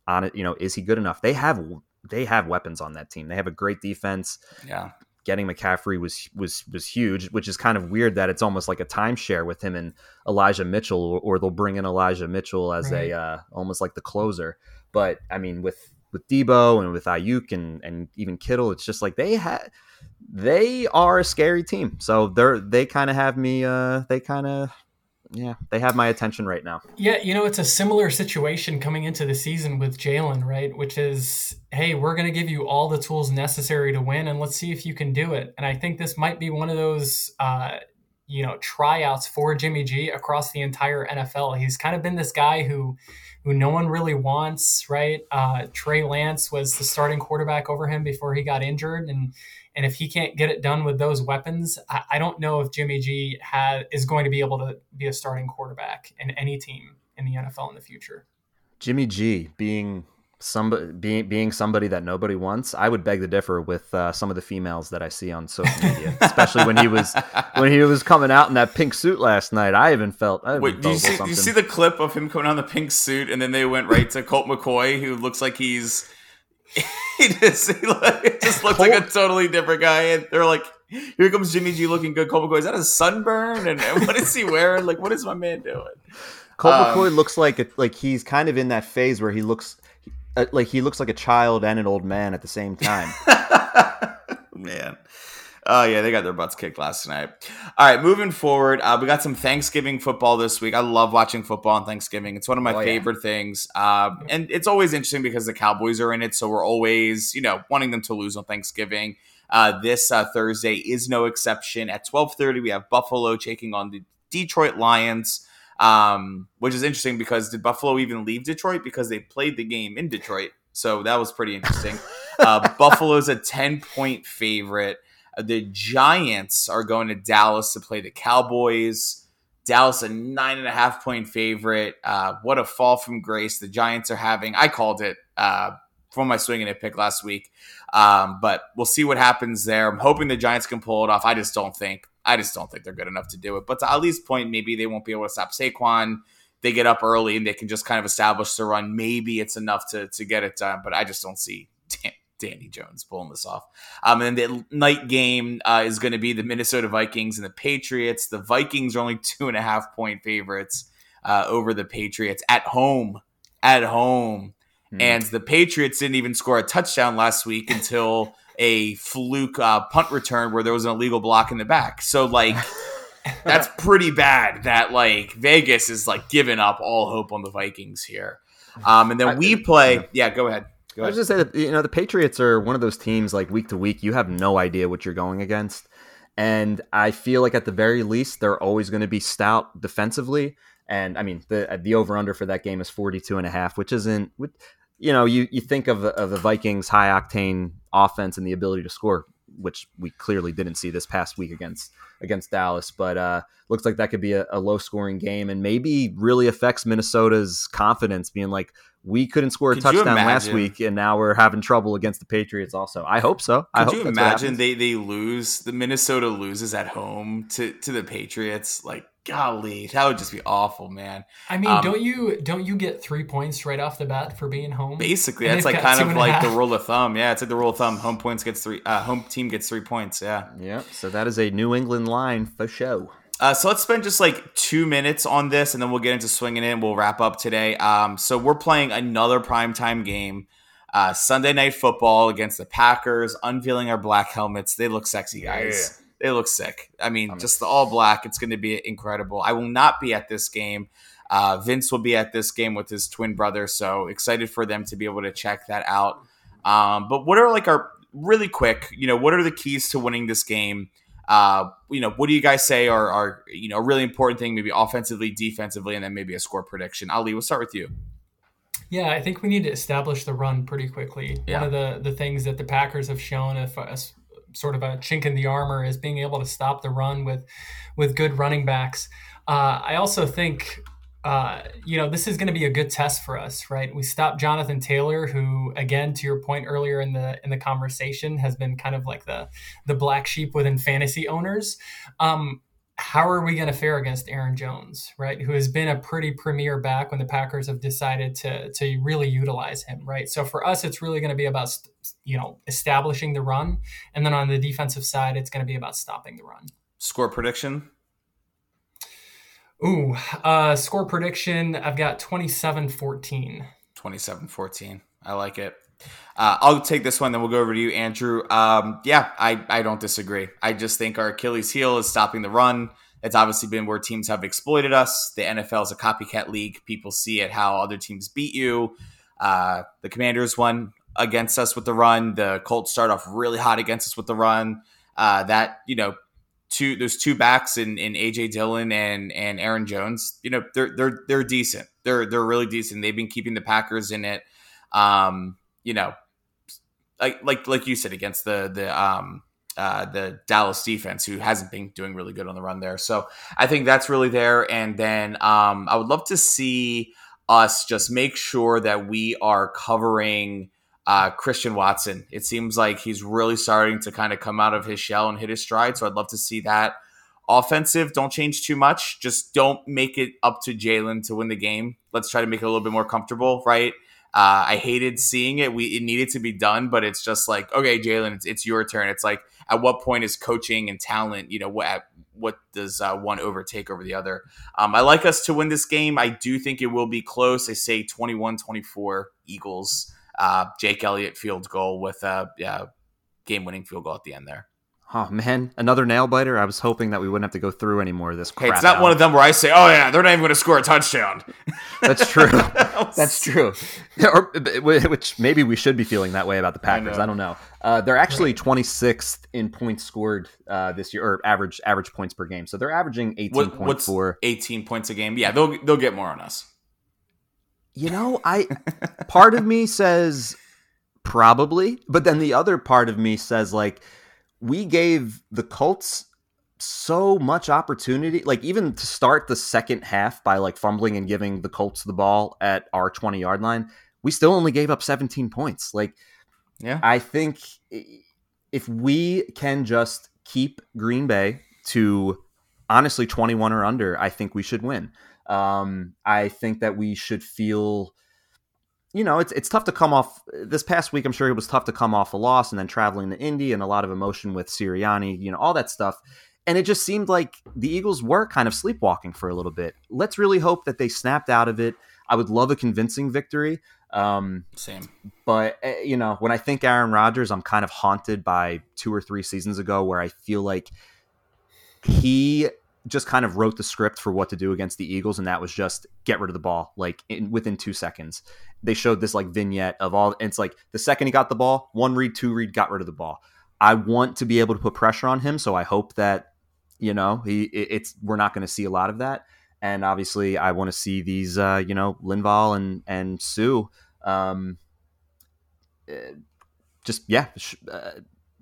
on it? You know, is he good enough? They have they have weapons on that team. They have a great defense. Yeah. Getting McCaffrey was was was huge, which is kind of weird that it's almost like a timeshare with him and Elijah Mitchell, or, or they'll bring in Elijah Mitchell as right. a uh, almost like the closer. But I mean, with with Deebo and with Aiyuk and and even Kittle, it's just like they had they are a scary team. So they're they kind of have me. Uh, they kind of yeah, they have my attention right now. Yeah, you know, it's a similar situation coming into the season with Jalen, right? Which is, hey, we're going to give you all the tools necessary to win, and let's see if you can do it. And I think this might be one of those, uh, you know, tryouts for Jimmy G across the entire NFL. He's kind of been this guy who, who no one really wants, right? Uh, Trey Lance was the starting quarterback over him before he got injured, and and if he can't get it done with those weapons, I, I don't know if Jimmy G had, is going to be able to be a starting quarterback in any team in the NFL in the future. Jimmy G being somebody being being somebody that nobody wants, I would beg to differ with uh, some of the females that I see on social media, especially when he was when he was coming out in that pink suit last night. I even felt. I even Wait, do you see? you see the clip of him coming on the pink suit, and then they went right to Colt McCoy, who looks like he's he just he like, just looks Colt, like a totally different guy, and they're like, "Here comes Jimmy G looking good." Colt McCoy is that a sunburn? And, and what is he wearing? Like, what is my man doing? Colt um, McCoy looks like a, like he's kind of in that phase where he looks like he looks like a child and an old man at the same time. man. Oh yeah, they got their butts kicked last night. All right, moving forward, uh, we got some Thanksgiving football this week. I love watching football on Thanksgiving. It's one of my Oh, yeah. favorite things, um, and it's always interesting because the Cowboys are in it, so we're always, you know, wanting them to lose on Thanksgiving. Uh, this uh, Thursday is no exception. At twelve thirty, we have Buffalo taking on the Detroit Lions, um, which is interesting because did Buffalo even leave Detroit because they played the game in Detroit? So that was pretty interesting. uh, Buffalo's a ten point favorite. Uh, The Giants are going to Dallas to play the Cowboys. Dallas a nine and a half point favorite. Uh, what a fall from grace the Giants are having. I called it uh, from my swinging it pick last week, um, but we'll see what happens there. I'm hoping the Giants can pull it off. I just don't think. I just don't think they're good enough to do it. But to Ali's point, maybe they won't be able to stop Saquon. They get up early and they can just kind of establish the run. Maybe it's enough to to get it done. But I just don't see Dan- Danny Jones pulling this off. Um, and the night game uh, is going to be the Minnesota Vikings and the Patriots. The Vikings are only two and a half point favorites uh, over the Patriots at home. At home. Hmm. And the Patriots didn't even score a touchdown last week until a fluke uh, punt return where there was an illegal block in the back. So, like, that's pretty bad that, like, Vegas is, like, giving up all hope on the Vikings here. Um, and then we play. Yeah, go ahead. Go ahead. I was just say that you know the Patriots are one of those teams like week to week you have no idea what you're going against, and I feel like at the very least they're always going to be stout defensively. And I mean the the over under for that game is 42 and a half, which isn't which- you know you you think of of the Vikings high octane offense and the ability to score, which we clearly didn't see this past week against against Dallas, but uh, looks like that could be a, a low scoring game and maybe really affects Minnesota's confidence, being like we couldn't score a Could touchdown last week, and now we're having trouble against the Patriots. Also, I hope so. I Could hope you that's imagine happens. they they lose the Minnesota loses at home to to the Patriots? Like, golly, that would just be awful, man. I mean, Um, don't you don't you get three points right off the bat for being home? Basically, And that's like kind of like the rule of thumb. Yeah, it's like the rule of thumb. Home points gets three. Uh, home team gets three points. Yeah. Yeah. So that is a New England line for show. Uh, so let's spend just like two minutes on this, and then we'll get into swinging in. We'll wrap up today. Um, so we're playing another primetime game, uh, Sunday night football against the Packers. Unveiling our black helmets. They look sexy, guys. They look sick. I mean, I'm- just the all black. It's going to be incredible. I will not be at this game. Uh, Vince will be at this game with his twin brother. So excited for them to be able to check that out. Um, but what are like our really quick? You know, what are the keys to winning this game? Uh, you know, what do you guys say are, are you know a really important thing, maybe offensively, defensively, and then maybe a score prediction? Ali, we'll start with you. Yeah, I think we need to establish the run pretty quickly. Yeah. One of the, the things that the Packers have shown if a, s- sort of a chink in the armor is being able to stop the run with with good running backs. Uh, I also think uh, you know this is going to be a good test for us, right? We stopped Jonathan Taylor, who again, to your point earlier in the in the conversation, has been kind of like the the black sheep within fantasy owners. Um, how are we going to fare against Aaron Jones, right? Who has been a pretty premier back when the Packers have decided to to really utilize him, right? So for us, it's really going to be about you know establishing the run, and then on the defensive side, it's going to be about stopping the run. Score prediction. Ooh, uh, score prediction. I've got 27-14. 27-14. I like it. Uh, I'll take this one, then we'll go over to you, Andrew. Um, yeah, I, I don't disagree. I just think our Achilles heel is stopping the run. It's obviously been where teams have exploited us. The NFL is a copycat league. People see it how other teams beat you. Uh, the Commanders won against us with the run. The Colts start off really hot against us with the run. Uh, that you know, two those two backs in, in AJ Dillon and and Aaron Jones. You know, they're they're they're decent. They're they're really decent. They've been keeping the Packers in it. Um, you know, like like like you said against the the um uh, the Dallas defense, who hasn't been doing really good on the run there. So I think that's really there. And then um, I would love to see us just make sure that we are covering uh, Christian Watson. It seems like he's really starting to kind of come out of his shell and hit his stride. So I'd love to see that. Offensive, don't change too much. Just don't make it up to Jalen to win the game. Let's try to make it a little bit more comfortable, right? Uh, I hated seeing it. We it needed to be done, but it's just like, okay, Jalen, it's, it's your turn. It's like, at what point is coaching and talent, you know, what what does uh, one overtake over the other? Um, I like us to win this game. I do think it will be close. I say 21-24 Eagles. Uh, Jake Elliott field goal with a uh, game winning field goal at the end there. Oh man, another nail biter. I was hoping that we wouldn't have to go through any more of this. Hey, it's not out. one of them where I say, "Oh yeah, they're not even going to score a touchdown." That's true. That's true. or, which maybe we should be feeling that way about the Packers. I, know. don't know. Uh, they're actually 26th in points scored uh, this year, or average average points per game. So they're averaging 18.4. What, 18 points a game? Yeah, they'll they'll get more on us. You know, I part of me says probably, but then the other part of me says like we gave the Colts so much opportunity, like even to start the second half by like fumbling and giving the Colts the ball at our 20 yard line, we still only gave up 17 points. Like Yeah. I think if we can just keep Green Bay to honestly 21 or under, I think we should win. Um, I think that we should feel, you know, it's it's tough to come off this past week. I'm sure it was tough to come off a loss and then traveling to Indy and a lot of emotion with Sirianni, you know, all that stuff. And it just seemed like the Eagles were kind of sleepwalking for a little bit. Let's really hope that they snapped out of it. I would love a convincing victory. Um, Same. but uh, you know, when I think Aaron Rodgers, I'm kind of haunted by two or three seasons ago where I feel like he just kind of wrote the script for what to do against the Eagles, and that was just get rid of the ball like in, within two seconds. They showed this like vignette of all. It's like the second he got the ball, one read, two read, got rid of the ball. I want to be able to put pressure on him, so I hope that you know he it- it's we're not going to see a lot of that. And obviously, I want to see these uh, you know Linval and and Suh. Um, uh, just yeah, uh,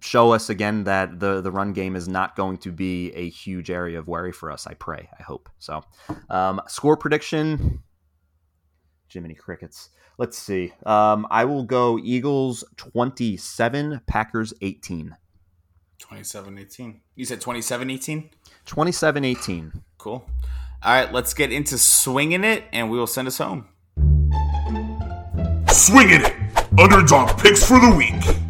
show us again that the the run game is not going to be a huge area of worry for us. I pray, I hope. So, um, score prediction. Jiminy crickets. Let's see. Um, I will go Eagles twenty seven, Packers eighteen. 27 18. You said 27 18? 27 18. Cool. All right, let's get into swinging it, and we will send us home. Swinging it. Underdog picks for the week.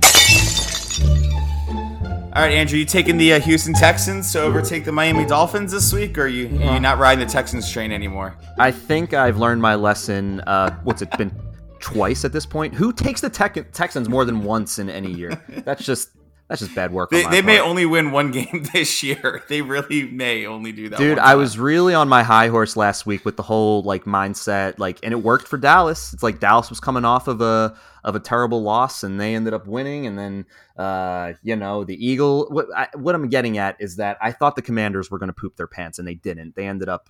All right, Andrew, you taking the uh, Houston Texans to overtake the Miami Dolphins this week, or are you are you not riding the Texans train anymore? I think I've learned my lesson. Uh, what's it been twice at this point? Who takes the Texans more than once in any year? That's just that's just bad work. on They, my they may only win one game this year. They really may only do that. Dude, I was really on my high horse last week with the whole like mindset, like, and it worked for Dallas. It's like Dallas was coming off of a of a terrible loss, and they ended up winning. And then, uh, you know, the Eagle. What I, what I'm getting at is that I thought the Commanders were going to poop their pants, and they didn't. They ended up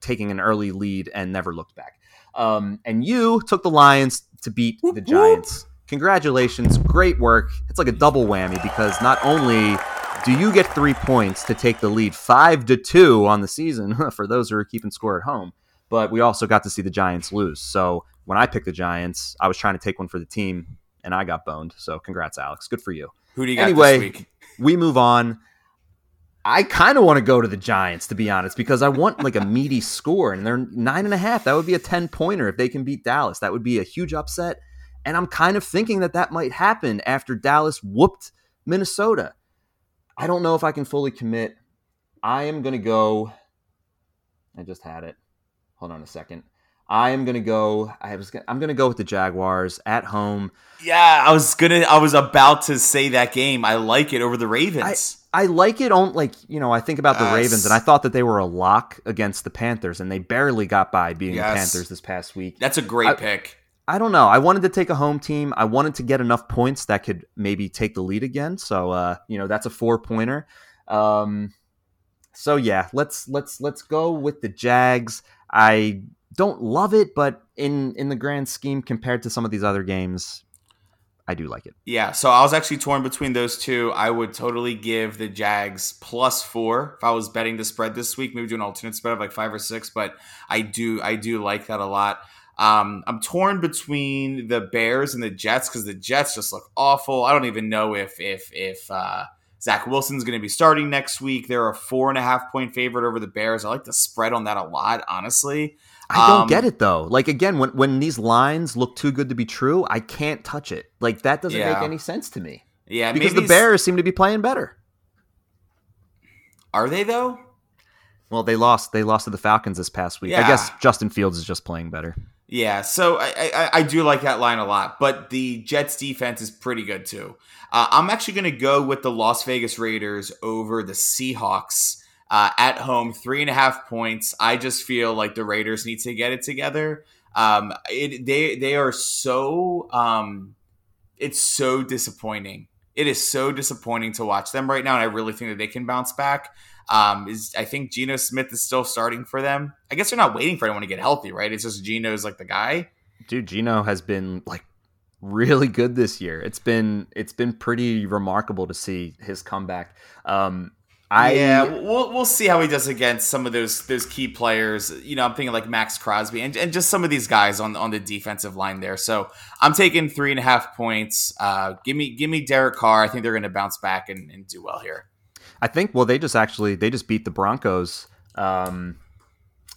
taking an early lead and never looked back. Um, and you took the Lions to beat the Giants. Congratulations, great work. It's like a double whammy because not only do you get three points to take the lead five to two on the season for those who are keeping score at home, but we also got to see the Giants lose. So when I picked the Giants, I was trying to take one for the team and I got boned. So congrats, Aleks. Good for you. Who do you got anyway, this week? we move on. I kind of want to go to the Giants, to be honest, because I want like a meaty score, and they're nine and a half. That would be a 10 pointer if they can beat Dallas. That would be a huge upset. And I'm kind of thinking that that might happen after Dallas whooped Minnesota. I don't know if I can fully commit. I am going to go. I just had it. Hold on a second. I am going to go. I was. Gonna, I'm going to go with the Jaguars at home. Yeah, I was gonna. I was about to say that game. I like it over the Ravens. I like it on like you know I think about the Yes. Ravens and I thought that they were a lock against the Panthers and they barely got by beating the Panthers this past week. That's a great I- pick. I don't know. I wanted to take a home team. I wanted to get enough points that could maybe take the lead again. So uh, you know that's a four pointer. Um, so yeah, let's let's let's go with the Jags. I don't love it, but in in the grand scheme compared to some of these other games, I do like it. Yeah, so I was actually torn between those two. I would totally give the Jags plus four if I was betting the spread this week. Maybe do an alternate spread of like five or six, but I do I do like that a lot. Um, I'm torn between the Bears and the Jets because the Jets just look awful. I don't even know if if if uh, Zach Wilson's going to be starting next week. They're a four and a half point favorite over the Bears. I like the spread on that a lot, honestly. I don't Um, get it though. Like again, when when these lines look too good to be true, I can't touch it. Like that doesn't Yeah. make any sense to me. Yeah, Because maybe the Bears seem to be playing better. are they though? Well, they lost. They lost to the Falcons this past week. I guess Justin Fields is just playing better. Yeah, so I, I, I do like that line a lot, but the Jets defense is pretty good too. Uh, I'm actually going to go with the Las Vegas Raiders over the Seahawks uh, at home, three and a half points. I just feel like the Raiders need to get it together. Um, it, they they are so um, it's so disappointing. It is so disappointing to watch them right now, and I really think that they can bounce back. Um, is I think Geno Smith is still starting for them. I guess they're not waiting for anyone to get healthy, right? It's just Geno's like the guy. Dude, Geno has been like really good this year. It's been it's been pretty remarkable to see his comeback. Um, I yeah, we'll we'll see how he does against some of those those key players. You know, I'm thinking like Maxx Crosby and, and just some of these guys on on the defensive line there. So I'm taking three and a half points. Uh, give me give me Derek Carr. I think they're going to bounce back and, and do well here. I think. Well, they just actually they just beat the Broncos um,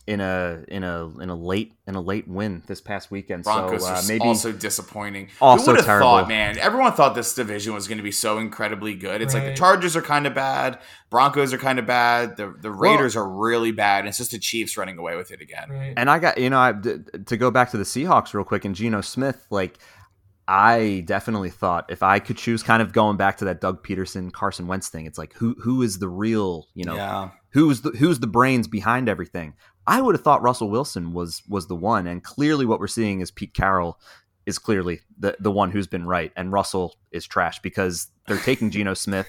in a in a in a late in a late win this past weekend. Broncos so uh, are maybe also disappointing. Also Who would have terrible. thought, man? Everyone thought this division was going to be so incredibly good. It's like the Chargers are kind of bad, Broncos are kind of bad, the the Raiders are really bad, and it's just the Chiefs running away with it again. Right. And I got you know I, to go back to the Seahawks real quick and Geno Smith like. I definitely thought if I could choose, kind of going back to that Doug Pederson, Carson Wentz thing, it's like who who is the real, you know, yeah, who's the who's the brains behind everything. I would have thought Russell Wilson was was the one, and clearly what we're seeing is Pete Carroll is clearly the the one who's been right, and Russell is trash because they're taking Geno Smith,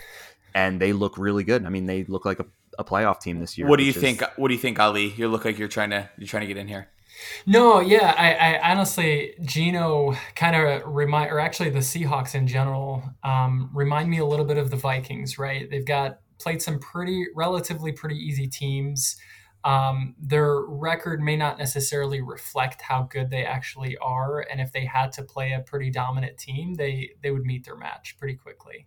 and they look really good. I mean, they look like a, a playoff team this year. what do you is- think? What do you think, Ali? You look like you're trying to you're trying to get in here. No, yeah, I, I honestly, Geno kind of remind, or actually the Seahawks in general, um, remind me a little bit of the Vikings, right? They've got played some pretty, relatively pretty easy teams. Um, their record may not necessarily reflect how good they actually are, and if they had to play a pretty dominant team, they they would meet their match pretty quickly.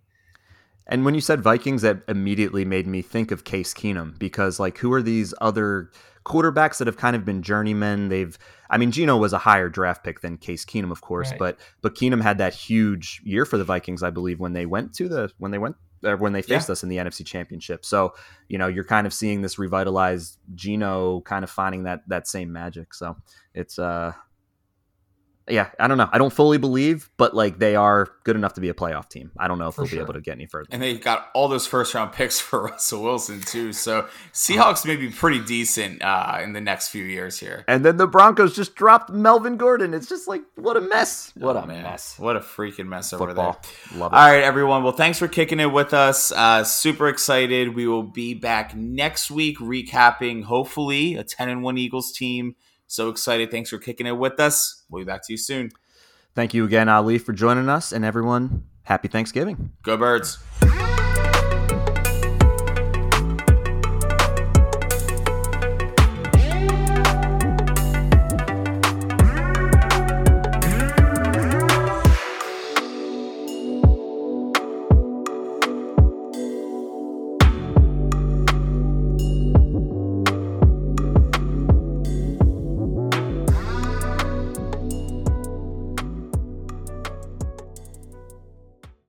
And when you said Vikings, that immediately made me think of Case Keenum because, like, who are these other quarterbacks that have kind of been journeymen? They've, I mean, Geno was a higher draft pick than Case Keenum, of course, Right. but but Keenum had that huge year for the Vikings, I believe, when they went to the when they went uh, when they faced us in the NFC Championship. So you know, you're kind of seeing this revitalized Geno kind of finding that that same magic. So it's uh. Yeah, I don't know. I don't fully believe, but like they are good enough to be a playoff team. I don't know if For they'll sure. be able to get any further. And they got all those first round picks for Russell Wilson too. So Seahawks may be pretty decent uh, in the next few years here. And then the Broncos just dropped Melvin Gordon. It's just like what a mess. What Oh, a man. mess. What a freaking mess over Football. there. Love it. All right, everyone. Well, thanks for kicking it with us. Uh, super excited. We will be back next week recapping, hopefully, a 10 and 1 Eagles team. So excited. Thanks for kicking it with us. We'll be back to you soon. Thank you again, Ali, for joining us, and everyone, happy Thanksgiving. Go, birds.